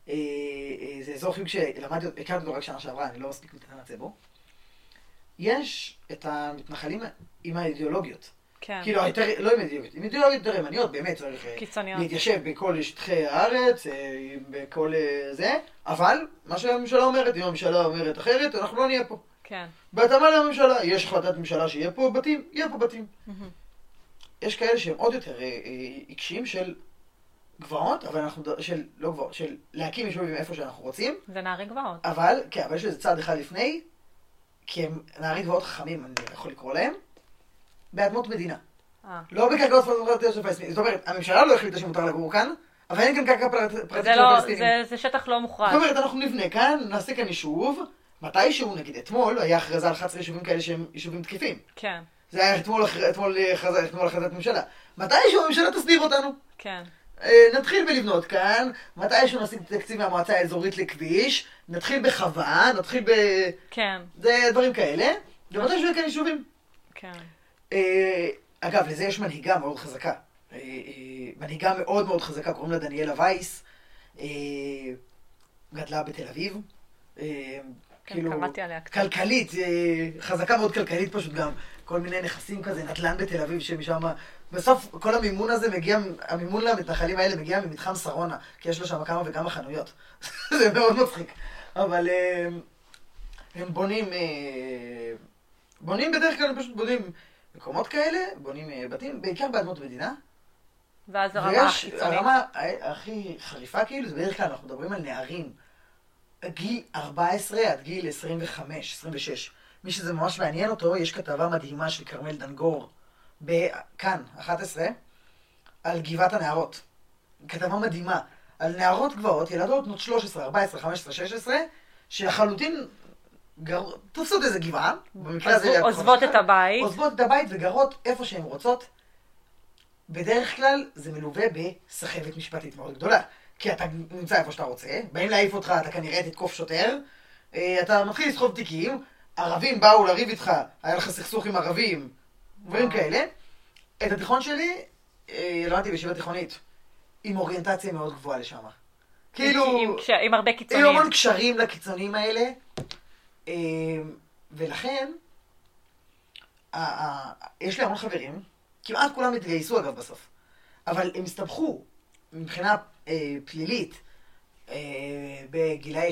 אה, אה, זה אזור חיוג שלמדתי, הכרתי אותו רק שנה שעברה, אני לא מספיק מתמצא בו. יש את המתנחלים עם האידיאולוגיות. כן. כאילו, היותר, לא עם אידיאולוגיות, עם אידיאולוגיות יותר ימניות, באמת צריך אה, קיצוניות. להתיישב בכל שטחי הארץ, אה, בכל אה, זה, אבל מה שהממשלה אומרת, אם הממשלה אומרת אחרת, אנחנו לא נהיה פה. כן. בהתאמה לממשלה, יש החלטת ממשלה שיהיה פה בתים, יהיה פה בתים. מהמם. יש כאלה שהם עוד יותר עיקשים של גבעות, אבל אנחנו, של, לא גבעות, של להקים יישובים איפה שאנחנו רוצים, זה נערי גבעות. אבל, כן, אבל יש לזה צעד אחד לפני, כי הם נערי גבעות חכמים, אני יכול לקרוא להם, באדמות מדינה. אה. לא בקרקעות פרטיות של פלסטינים. זאת אומרת, הממשלה לא החליטה שמותר לגור כאן, אבל אין כאן קרקע פרט- פרטית של לא, הפלסטינים. זה, שטח לא מוכרז. זאת אומרת, אנחנו נבנה כאן, נעשה כאן יישוב, מתישהו, נגיד אתמול, היה הכרזה על 11 יישובים כאלה שהם יישובים תקפים. כן, זה היה אתמול הכרזת ממשלה. מתישהו הממשלה תסדיר אותנו. כן. אה, נתחיל בלבנות כאן, מתישהו נשיג תקציב מהמועצה האזורית לכביש, נתחיל בחווה, נתחיל ב... כן, זה דברים כאלה, ומתישהו יהיו כאן יישובים. כן. אה, אגב, לזה יש מנהיגה מאוד חזקה. אה, אה, מנהיגה מאוד מאוד חזקה, קוראים לה דניאלה וייס. גדלה בתל אביב. כן, כאילו, קראתי עליה קצת. כלכלית, חזקה מאוד כלכלית פשוט גם. כל מיני נכסים כזה, נדל"ן בתל אביב שמשם... בסוף כל המימון הזה מגיע, המימון למתנחלים האלה מגיע ממתחם שרונה, כי יש לו שם כמה וכמה חנויות. [LAUGHS] זה מאוד מצחיק. אבל אה, הם בונים, אה, בונים בדרך כלל, הם פשוט בונים מקומות כאלה, בונים אה, בתים, בעיקר באדמות מדינה. ואז הרמה ויש, החיצונית. הרמה הכי חריפה כאילו, זה בדרך כלל אנחנו מדברים על נערים. גיל 14 עד גיל 25, 26. מי שזה ממש מעניין אותו, יש כתבה מדהימה של כרמל דנגור בכאן, 11, על גבעת הנערות. כתבה מדהימה. על נערות גבעות, ילדות בנות 13, 14, 15, 16, שלחלוטין גר... תופסות איזה גבעה, במקרה הזה... עוזבו- עוזבות את הבית. עוזבות את הבית וגרות איפה שהן רוצות. בדרך כלל זה מלווה בסחבת משפטית מאוד גדולה. כי אתה נמצא איפה שאתה רוצה, באים להעיף אותך, אתה כנראה תתקוף שוטר, אה, אתה מתחיל לסחוב תיקים, ערבים באו לריב איתך, היה לך סכסוך עם ערבים, דברים. כאלה. את התיכון שלי אה, למדתי בישיבה תיכונית, עם אוריינטציה מאוד גבוהה לשם. כאילו... עם, קש- עם הרבה היו קיצוניים. המון קשרים לקיצונים האלה, אה, ולכן, יש לי המון חברים, כמעט כולם התגייסו אגב בסוף, אבל הם הסתבכו מבחינה אה, פלילית בגילאי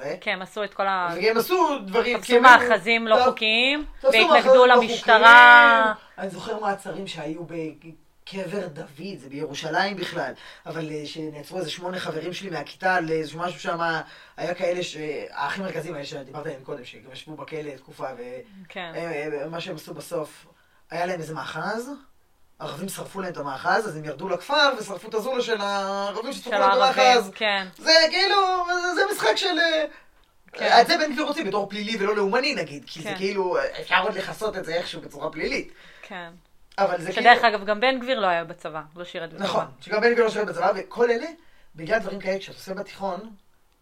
16-17, כן, הם עשו את כל ה... והם עשו דברים, תפסו כי מאחזים לא תפ- חוקיים, תפסו והתנגדו לא למשטרה. אני זוכר מעצרים שהיו בקבר דוד, זה בירושלים בכלל, אבל אה, שנעצרו איזה שמונה חברים שלי מהכיתה לאיזשהו משהו שם, היה כאלה, ש- האחים המרכזיים האלה שדיברת עליהם קודם, שגם ישבו בכלא תקופה, כן. ומה שהם עשו בסוף, היה להם איזה מאחז, ערבים שרפו להם את המאחז, אז הם ירדו לכפר ושרפו את הזולה של הערבים ששרפו להם את הערבים, המאחז. כן. זה כאילו, זה, זה משחק של... אה, כן. את זה בן גביר רוצה בתור פלילי ולא לאומני נגיד, כי זה כן. כאילו, אפשר עוד לכסות את זה איכשהו בצורה פלילית. כן. אבל זה כאילו... שדרך אגב, גם בן גביר לא היה בצבא, לא שירת בצבא. נכון, שגם בן גביר לא שואל בצבא, וכל אלה, בגלל דברים כאלה, כשאתה עושה בתיכון,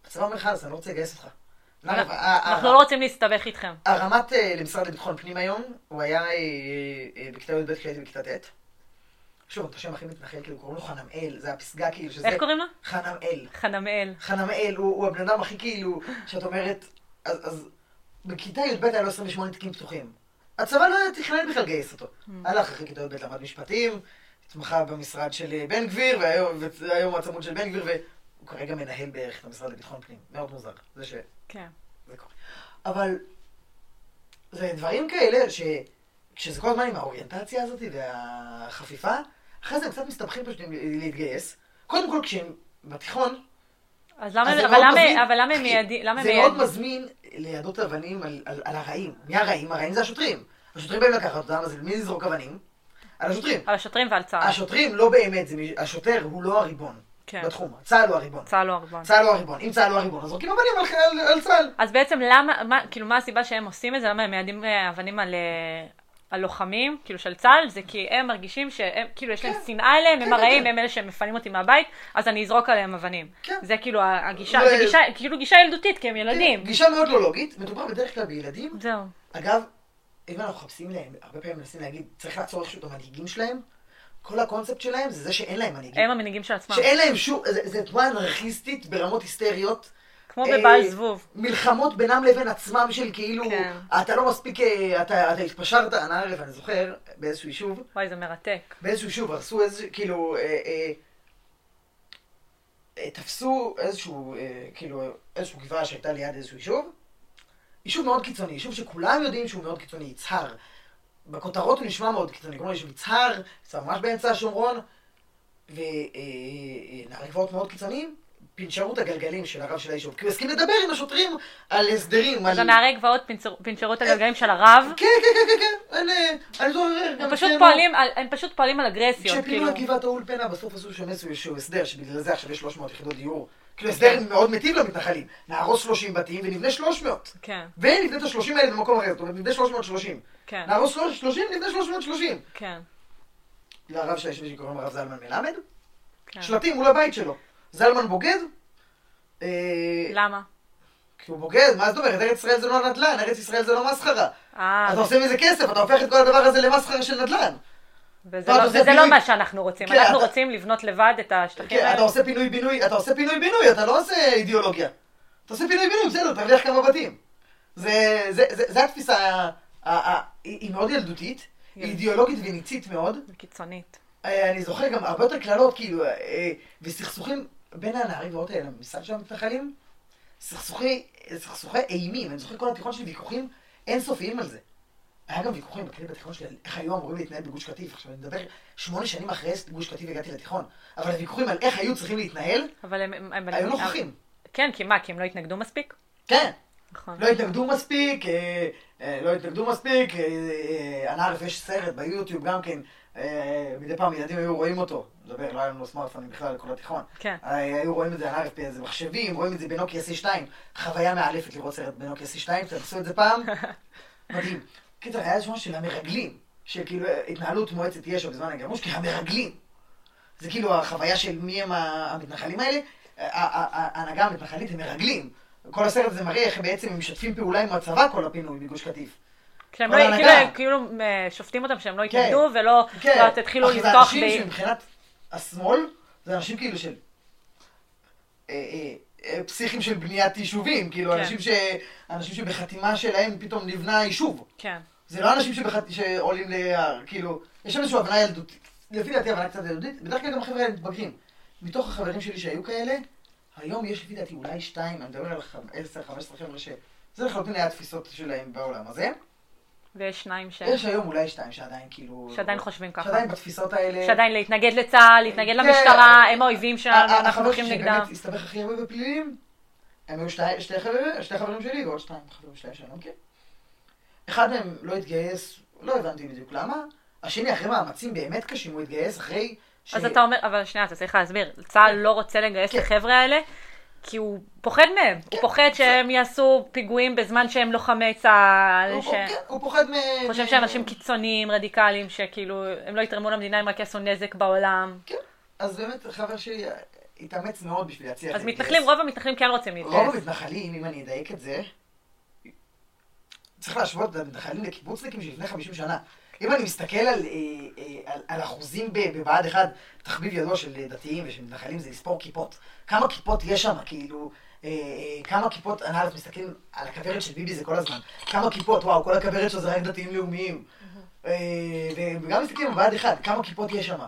הצבא אומר לך, אז אני לא רוצה לגייס אותך. ה- אנחנו לא רוצים להסתבך איתכם. הרמת אה, למשרד לביטחון פנים היום, הוא היה אה, אה, בכיתה י"ב כשהייתי בכיתה ט'. יש לו את השם הכי מתנחל, כאילו קוראים לו חנמאל, זה הפסגה כאילו שזה... איך קוראים לו? חנמאל. חנמאל. חנמאל הוא, הוא הבן אדם הכי כאילו, שאת אומרת, אז, אז בכיתה י"ב היה לו 28 תיקים פתוחים. הצבא לא היה תכנן בכלל לגייס אותו. הלך אחרי כיתה י"ב למד משפטים, התמחה במשרד של אה, בן גביר, והיום, העצמות של בן גביר, והוא כרגע מנהל בערך את המשרד לביטחון פנים. מאוד מוזר, זה ש... כן. זה קורה. אבל זה דברים כאלה שכשזה כל הזמן עם האוריינטציה הזאת והחפיפה, אחרי זה הם קצת מסתבכים פשוט להתגייס. קודם כל כשהם בתיכון, אז למה אז אבל מאוד למה- מזמין. אבל למה הם מיידים? זה מאוד מיידים? מזמין ליידות אבנים על, על, על הרעים. מי הרעים? הרעים זה השוטרים. השוטרים באים לקחת אותם, אז מי לזרוק אבנים? על השוטרים. על השוטרים ועל צה"ל. השוטרים לא באמת, זה, השוטר הוא לא הריבון כן. בתחום. צה"ל הוא הריבון. צה"ל לא הריבון. צה"ל הוא הריבון. אם צה"ל הוא הריבון, אז זורקים אבנים על, על, על צה"ל. אז בעצם למה, מה, כאילו מה הסיבה שהם עושים את זה? למה הם מיידים אה, אבנים על, אה, על לוחמים, כאילו של צה"ל? זה כי הם מרגישים שהם, כאילו יש להם כן. שנאה אליהם, הם כן, הרעים, כן. הם אלה שמפנים אותי מהבית, אז אני אזרוק עליהם אבנים. זה כאילו הגישה, זה גישה, כאילו גישה ילדותית, כי הם ילדים. גישה מאוד לא לוגית. מדובר בדרך כלל בילדים זהו. אגב, אם אנחנו מחפשים להם, הרבה פעמים מנסים להגיד, צריך לעצור איכשהו את המנהיגים שלהם, כל הקונספט שלהם זה זה שאין להם מנהיגים. הם המנהיגים של עצמם. שאין להם שום, זה, זה תנועה אנרכיסטית ברמות היסטריות. כמו אה, בבעל זבוב. מלחמות בינם לבין עצמם של כאילו, כן. אתה לא מספיק, אה, אתה, אתה התפשרת, אני ערב, אני זוכר, באיזשהו יישוב, וואי, זה מרתק. באיזשהו יישוב הרסו איזה, כאילו, אה, אה, אה, תפסו איזשהו, אה, כאילו, איזשהו גבעה שהייתה ליד איזשהו יישוב, יישוב מאוד קיצוני, יישוב שכולם יודעים שהוא מאוד קיצוני, יצהר. בכותרות הוא נשמע מאוד קיצוני, כלומר יש מצהר, זה ממש באמצע השומרון, ונערי גבעות מאוד קיצוניים, פינצ'רו את הגלגלים של הרב של היישוב, כי הוא הסכים לדבר עם השוטרים על הסדרים, אז על... הנערי גבעות פינצרו- את הגלגלים של הרב. כן, כן, כן, כן, כן, אה, אני זוכר גם הם פשוט אצלנו- פועלים על- הם פשוט פועלים על אגרסיות, כשפינו כאילו. את גבעת האולפנה, בסוף עשו שם איזשהו הסדר, שבגלל זה עכשיו יש 300 יחידות דיור. כאילו הסדר מאוד מיטיב למתנחלים. נהרוס 30 בתים ונבנה 300. כן, ונבנה את ה-30 האלה במקום אחר, זאת אומרת, נבנה 330. כן, נהרוס 30, נבנה 330. כן, לרב של היישוב שקוראים הרב זלמן מלמד, כן. שלטים מול הבית שלו. זלמן בוגד, אה, למה? כי הוא בוגד, מה זאת אומרת? ארץ ישראל זה לא נדל"ן, ארץ ישראל זה לא מסחרה. אה, אתה עושה מזה כסף, אתה הופך את כל הדבר הזה למסחרה של נדל"ן. וזה לא, לא- אתה וזה לא פינוי- מה שאנחנו רוצים. כן, אנחנו אתה- רוצים לבנות לבד את השטחים כן, אתה האלה. עושה פינוי-בינוי, אתה עושה פינוי-בינוי, אתה לא עושה אידיאולוגיה. אתה עושה פינוי-בינוי, בסדר, תרוויח כמה בתים. זה, זה, זה, זה התפיסה, ה- ה- ה- היא מאוד ילדותית, היא. אידיאולוגית וניצית מאוד. קיצונית. אה, אני זוכר גם הרבה יותר קללות, כאילו, וסכסוכים בין הנערים גבעות האלה למשרד של המתנחלים, סכסוכי, סכסוכי אימים, אני זוכר כל התיכון שלי ויכוחים אינסופיים על זה. היה גם ויכוחים בכלי בתיכון שלי על איך היו אמורים להתנהל בגוש קטיף. עכשיו אני מדבר שמונה שנים אחרי גוש קטיף הגעתי לתיכון, אבל הוויכוחים על איך היו צריכים להתנהל, אבל הם... הם- הם- היו נוכחים. כן, כי מה? כי הם לא התנגדו מספיק? כן, נכון. לא התנגדו מספיק, אה, אה, לא התנגדו מספיק, אה, אה, אנא יש סרט ביוטיוב גם כן, אה, מדי פעם ילדים היו רואים אותו, מדבר, לא היה לנו סמארטפונים בכלל לכל התיכון. כן. אה, היו רואים את זה, אנא באיזה מחשבים, רואים את זה בנוקיה C2, חוויה מאלפת לראות סרט בנוקיה C2, תנסו את זה פעם, [LAUGHS] מדהים. קיצר, היה איזה של המרגלים, שכאילו אה, התנהלות מועצת יש"ע בזמן הגירוש, כי המרגלים. זה כאילו החוויה של מי הם המתנחלים האלה, ההנהגה המתנחלית הם מרגלים. כל הסרט הזה מראה איך בעצם הם משתפים פעולה עם הצבא כל הפינוי מגוש קטיף. כשהם לא. כאילו, כאילו אה, שופטים אותם שהם לא כן. התנגדו ולא כן, לא תתחילו אחי, זה לפתוח אנשים ב... שמבחינת השמאל, זה אנשים כאילו של... אה, אה, פסיכים של בניית יישובים, כאילו כן. אנשים, ש... אנשים שבחתימה שלהם פתאום נבנה יישוב. כן. זה לא אנשים שבחת... שעולים להר, כאילו, יש איזושהי הבנה ילדותית, לפי דעתי הבנה קצת ילדותית, בדרך כלל גם החבר'ה האלה מתבגרים. מתוך החברים שלי שהיו כאלה, היום יש לפי דעתי אולי שתיים, אני מדבר על 10-15 חבר'ה ש... זה לחלוטין היה התפיסות שלהם בעולם הזה. ויש שניים ש... יש היום אולי שתיים שעדיין כאילו... שעדיין חושבים ככה. שעדיין בתפיסות האלה... שעדיין להתנגד לצה"ל, להתנגד כן. למשטרה, הם האויבים שלנו, אנחנו הולכים נגדם. שבאמת הסתבך הכי הרבה בפלילים, הם היו שתי, שתי, חברים, שלי ועוד שתיים חברים שאני לא מכיר. אחד מהם לא התגייס, לא הבנתי בדיוק למה. השני, אחרי מאמצים באמת קשים, הוא התגייס אחרי ש... אז אתה אומר, אבל שנייה, אתה צריך להסביר, צה"ל לא רוצה לגייס את כן. החבר'ה האלה, כי הוא פוחד מהם. הוא פוחד שהם יעשו פיגועים בזמן שהם לוחמי צה"ל, הוא, ש... הוא, כן, הוא פוחד מ... חושב מ- שאנשים קיצוניים, רדיקליים, שכאילו, הם לא יתרמו למדינה, הם רק יעשו נזק בעולם. כן, אז באמת חבר שלי התאמץ מאוד בשביל להצליח אז להתגייס. מתנחלים, רוב המתנחלים כן רוצים רוב להתגייס. המתנחלים, אם אני אדייק את זה, צריך להשוות את המתנחלים לקיבוצניקים של לפני 50 שנה. אם אני מסתכל על, אה, אה, על, על אחוזים בבה"ד 1, תחביב ידוע של דתיים ושל מתנחלים זה לספור כיפות. כמה כיפות יש שם, כאילו, אה, כמה כיפות, אני א' מסתכלים על הכוורת של ביבי זה כל הזמן. כמה כיפות, וואו, כל הכוורת שלו זה רק דתיים לאומיים. ו- וגם מסתכלים על בה"ד 1, כמה כיפות יש שם.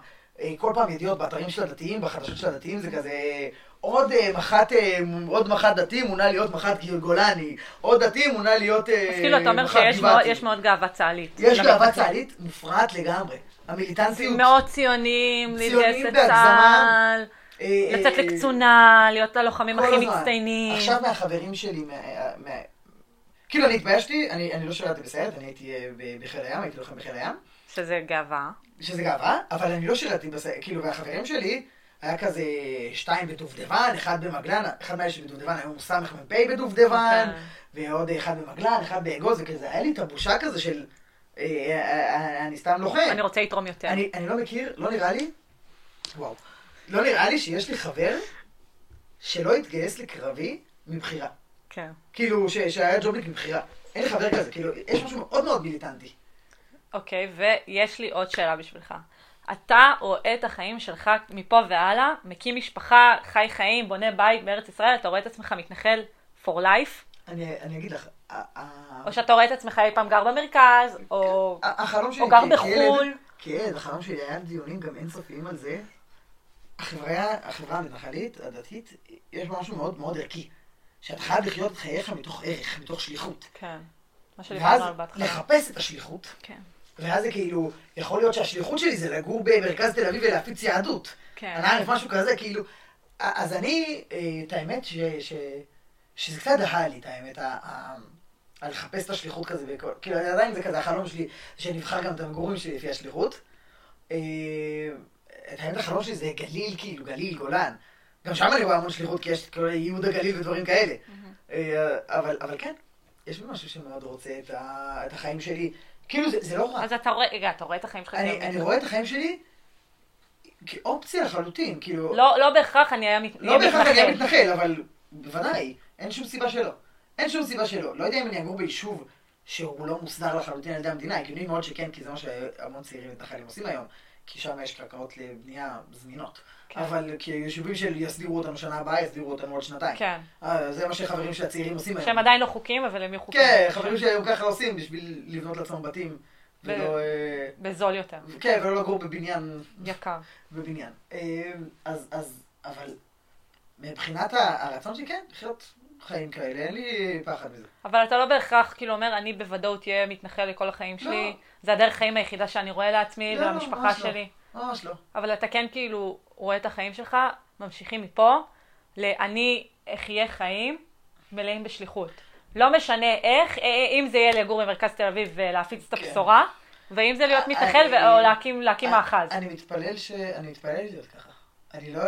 כל פעם ידיעות באתרים של הדתיים, בחדשות של הדתיים, זה כזה... עוד אה, מח"ט, אה, עוד מח"ט דתי מונה להיות מח"ט גולני, עוד דתי מונה להיות אה, אז כאילו, אתה אומר מח"ט שיש מאוד- גבעתי. גאווה צה"לית. יש גאווה. צה"לית מופרעת לגמרי. המיליטנטיות... מאוד ציונים, להתגייס לצה"ל, לצאת לקצונה, להיות הלוחמים הכי. מצטיינים. עכשיו מהחברים שלי, כאילו אני התביישתי, אני לא שירתי בסיירת, אני הייתי בחיל הים, הייתי לוחם בחיל הים, שזה גאווה. שזה גאווה, אבל אני לא שירתי בסיירת, כאילו, והחברים שלי, היה כזה שתיים בדובדבן, אחד במגלן, אחד מהאלה שבדובדבן היום הוא סמ"פ בדובדבן, אוקיי. ועוד אחד במגלן, אחד באגוז, וכזה, היה לי את הבושה כזה של, אה, אה, אה, אני סתם לוחם. אני רוצה לתרום יותר. אני, אני לא מכיר, לא נראה לי, וואו, לא נראה לי שיש לי חבר שלא התגייס לקרבי מבחירה. כן. כאילו, ש, שהיה ג'ובניק מבחירה. אין לי חבר כזה, כאילו, יש משהו מאוד מאוד מיליטנטי. אוקיי, ויש לי עוד שאלה בשבילך. אתה רואה את החיים שלך מפה והלאה, מקים משפחה, חי חיים, בונה בית בארץ ישראל, אתה רואה את עצמך מתנחל for life? אני, אני אגיד לך, או שאתה רואה את עצמך אי פעם גר במרכז, או... החלום שלי, או גר בחו"ל. כילד, החלום שלי היה דיונים גם אינסופיים על זה. החברה, החברה המתנחלית, הדתית, יש משהו מאוד מאוד ערכי. שאתה חייב לחיות את חייך מתוך ערך, מתוך שליחות. כן. מה ואז שדיברנו על בהתחלה. לחפש את השליחות, כן. ואז זה כאילו, יכול להיות שהשליחות שלי זה לגור במרכז תל אביב ולהפיץ יהדות. כן. אני עارף משהו כזה, כאילו, אז אני, אה, את האמת ש, ש, שזה קצת דהה לי, את האמת, ה- לחפש את השליחות כזה, וכל- כאילו, עדיין זה כזה, החלום שלי, שנבחר גם את המגורים שלי לפי השליחות. אה, את האמת, החלום שלי זה גליל, כאילו, גליל, גולן. גם שם אני רואה המון שליחות, כי יש כאילו ייהוד הגליל ודברים כאלה. אה, אבל, אבל כן, יש בי משהו שמאוד רוצה את, ה, את החיים שלי. כאילו, זה, זה לא רע. אז אתה רואה, רגע, אתה רואה את החיים שלך אני? אני רואה את החיים שלי כאופציה לחלוטין, כאילו... לא, לא בהכרח אני אהיה מת- לא בהכרח אני אהיה מתנחל. מתנחל, אבל בוודאי, אין שום סיבה שלא. אין שום סיבה שלא. לא יודע אם אני אגור ביישוב שהוא לא מוסדר לחלוטין על ידי המדינה, הגיוני מאוד שכן, כי זה מה שהמון צעירים מתנחלים עושים היום, כי שם יש קרקעות לבנייה זמינות. כן. אבל כי יישובים של יסדירו אותנו שנה הבאה, יסדירו אותנו עוד שנתיים. כן. אה, זה מה שחברים של הצעירים עושים היום. שהם עדיין לא חוקים, אבל הם יהיו חוקים. כן, חברים שלי היום ככה עושים בשביל לבנות לעצמם בתים. ב- ולא... אה, בזול יותר. כן, ולא לגור בבניין יקר. בבניין. אה, אז, אז, אבל מבחינת הרצון שלי, כן, לחיות חיים כאלה, אין לי פחד מזה. אבל אתה לא בהכרח כאילו אומר, אני בוודאות אהיה מתנחל לכל החיים שלי. לא. זה הדרך חיים היחידה שאני רואה לעצמי לא, ולמשפחה לא. שלי. ממש לא. אבל אתה כן כאילו רואה את החיים שלך, ממשיכים מפה, ל"אני אחיה חיים מלאים בשליחות". לא משנה איך, אה, אם זה יהיה לגור במרכז תל אביב ולהפיץ את כן. הבשורה, ואם זה להיות אני- מתנחל או להקים להקים אני- מאחז. אני מתפלל ש... אני מתפלל להיות ככה. אני לא...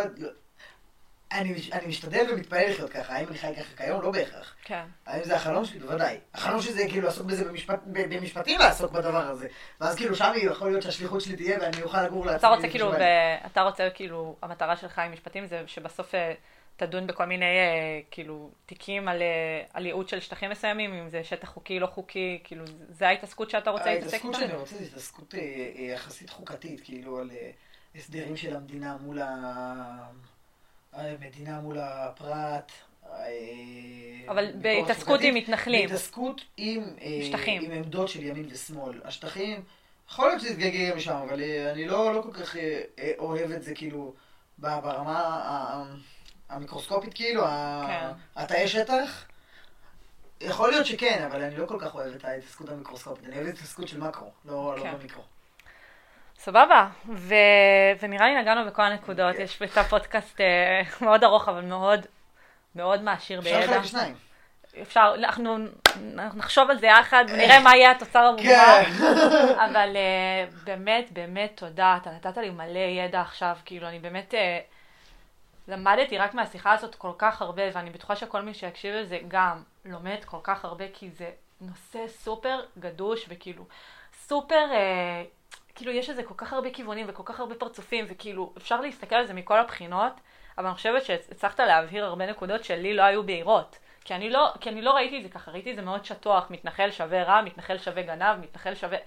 אני, אני משתדל ומתפלל לחיות ככה. האם אני חי ככה כיום? לא בהכרח. כן. האם זה החלום שלי? בוודאי. החלום שלי זה כאילו לעסוק בזה במשפט, במשפטים לעסוק בדבר הזה. ואז כאילו שם יכול להיות שהשליחות שלי תהיה ואני אוכל לגור לעצמי. אתה רוצה כאילו, ב... אתה רוצה כאילו, המטרה שלך עם משפטים זה שבסוף אה, תדון בכל מיני אה, כאילו תיקים על, אה, על ייעוד של שטחים מסוימים, אם זה שטח חוקי, לא חוקי, כאילו זה ההתעסקות שאתה רוצה להתעסק ההתעסקות איתה? שאני רוצה זה התעסקות יחסית חוקתית, כאילו על הסדרים של המדינה מול ה... המדינה מול הפרט. אה, אבל בהתעסקות. עם מתנחלים. בהתעסקות עם, אה, שטחים. עם עמדות של ימין ושמאל. השטחים, יכול להיות שזה יתגלגל משם, אבל אה, אני לא, לא כל כך אוהב את זה כאילו ברמה המיקרוסקופית כאילו, כן. התאי שטח. יכול להיות שכן, אבל אני לא כל כך אוהב את ההתעסקות המיקרוסקופית. אני אוהב את ההתעסקות של מקרו, לא, כן. לא במיקרו. סבבה, ו... ונראה לי נגענו בכל הנקודות, כן. יש פה פודקאסט אה, מאוד ארוך אבל מאוד מאוד מעשיר אפשר בידע. לחלק לשניים. אפשר, אנחנו נחשוב על זה יחד ונראה מה יהיה התוצר המובהק. כן. [LAUGHS] אבל uh, באמת, באמת תודה, אתה נתת לי מלא ידע עכשיו, כאילו אני באמת uh, למדתי רק מהשיחה הזאת כל כך הרבה, ואני בטוחה שכל מי שיקשיב לזה גם לומד כל כך הרבה, כי זה נושא סופר גדוש וכאילו סופר, uh, כאילו יש לזה כל כך הרבה כיוונים וכל כך הרבה פרצופים, וכאילו אפשר להסתכל על זה מכל הבחינות, אבל אני חושבת שהצלחת להבהיר הרבה נקודות שלי לא היו בהירות. כי אני, לא, כי אני לא ראיתי את זה ככה, ראיתי את זה מאוד שטוח, מתנחל שווה רע, מתנחל שווה גנב, מתנחל שווה...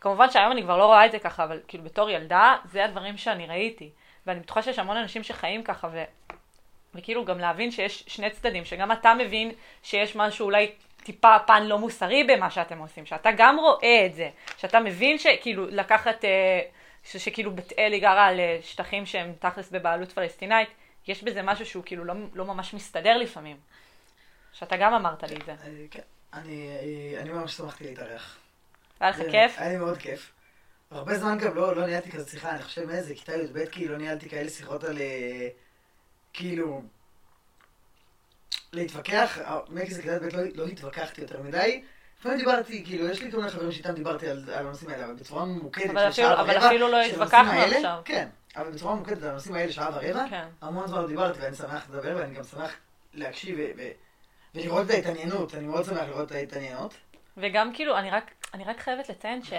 כמובן שהיום אני כבר לא רואה את זה ככה, אבל כאילו בתור ילדה, זה הדברים שאני ראיתי. ואני בטוחה שיש המון אנשים שחיים ככה, ו... וכאילו גם להבין שיש שני צדדים, שגם אתה מבין שיש משהו אולי טיפה פן לא מוסרי במה שאתם עושים, שאתה גם רואה את זה, שאתה מבין שכאילו לקחת, אה, ש, שכאילו בית אל היא גרה על אה, שטחים שהם תכלס בבעלות פלסטינאית, יש בזה משהו שהוא כאילו לא, לא ממש מסתדר לפעמים. שאתה גם אמרת לי את זה. אני- כן. אני אני ממש שמחתי להתארח. היה לך כיף? היה לי מאוד כיף. הרבה זמן גם לא, לא ניהלתי כזה שיחה, אני חושב מאיזה כיתה י"ב כאילו לא ניהלתי כאלה שיחות על אה, כאילו להתווכח, מכיס לכיתה י"ב לא, לא התווכחתי יותר מדי. לפעמים דיברתי, כאילו, יש לי כל מיני חברים שאיתם דיברתי על, על הנושאים האלה, אבל בצורה ממוקדת אבל של שעה אפילו- אבל ורבע, אפילו לא התווכחנו עכשיו. כן, אבל בצורה ממוקדת על הנושאים האלה שעה ורבע, כן. המון זמן לא דיברתי ואני שמח לדבר ואני גם שמח להקשיב ו- ו- ולראות את ההתעניינות, אני מאוד שמח לראות את ההתעניינות. וגם כאילו, אני רק, אני רק חייבת לציין ש,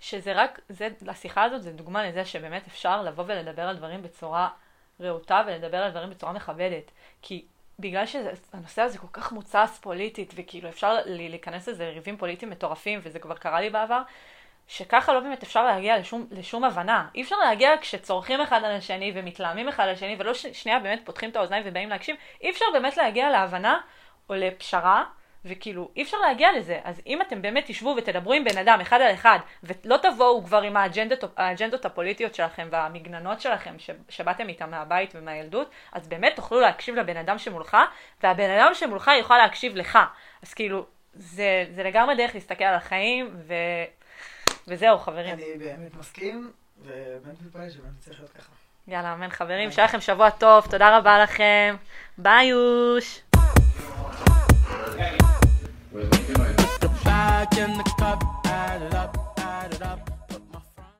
שזה רק, זה, השיחה הזאת זה דוגמה לזה שבאמת אפשר לבוא ולדבר על דברים בצורה רהוטה ולדבר על דברים בצורה מכבדת. כי בגלל שהנושא הזה כל כך מוצס פוליטית, וכאילו אפשר להיכנס לזה ריבים פוליטיים מטורפים, וזה כבר קרה לי בעבר, שככה לא באמת אפשר להגיע לשום, לשום הבנה. אי אפשר להגיע כשצורכים אחד על השני ומתלהמים אחד על השני, ולא ש- שנייה באמת פותחים את האוזניים ובאים להקשיב, אי אפשר באמת להגיע להבנה או לפשרה, וכאילו אי אפשר להגיע לזה. אז אם אתם באמת תשבו ותדברו עם בן אדם אחד על אחד, ולא תבואו כבר עם האג'נדות, האג'נדות הפוליטיות שלכם והמגננות שלכם ש- שבאתם איתם מהבית ומהילדות, אז באמת תוכלו להקשיב לבן אדם שמולך, והבן אדם שמולך יוכל להקשיב לך. אז כאילו, זה, זה לגמרי דרך להסתכל על החיים, ו... וזהו, חברים. אני באמת מסכים, ובאמת מתפלל שבאמת צריך להיות ככה. יאללה, אמן חברים, שיהיה לכם שבוע טוב, תודה רבה לכם. ביי יוש. Where's my the bag and the cup, add it up, add it up.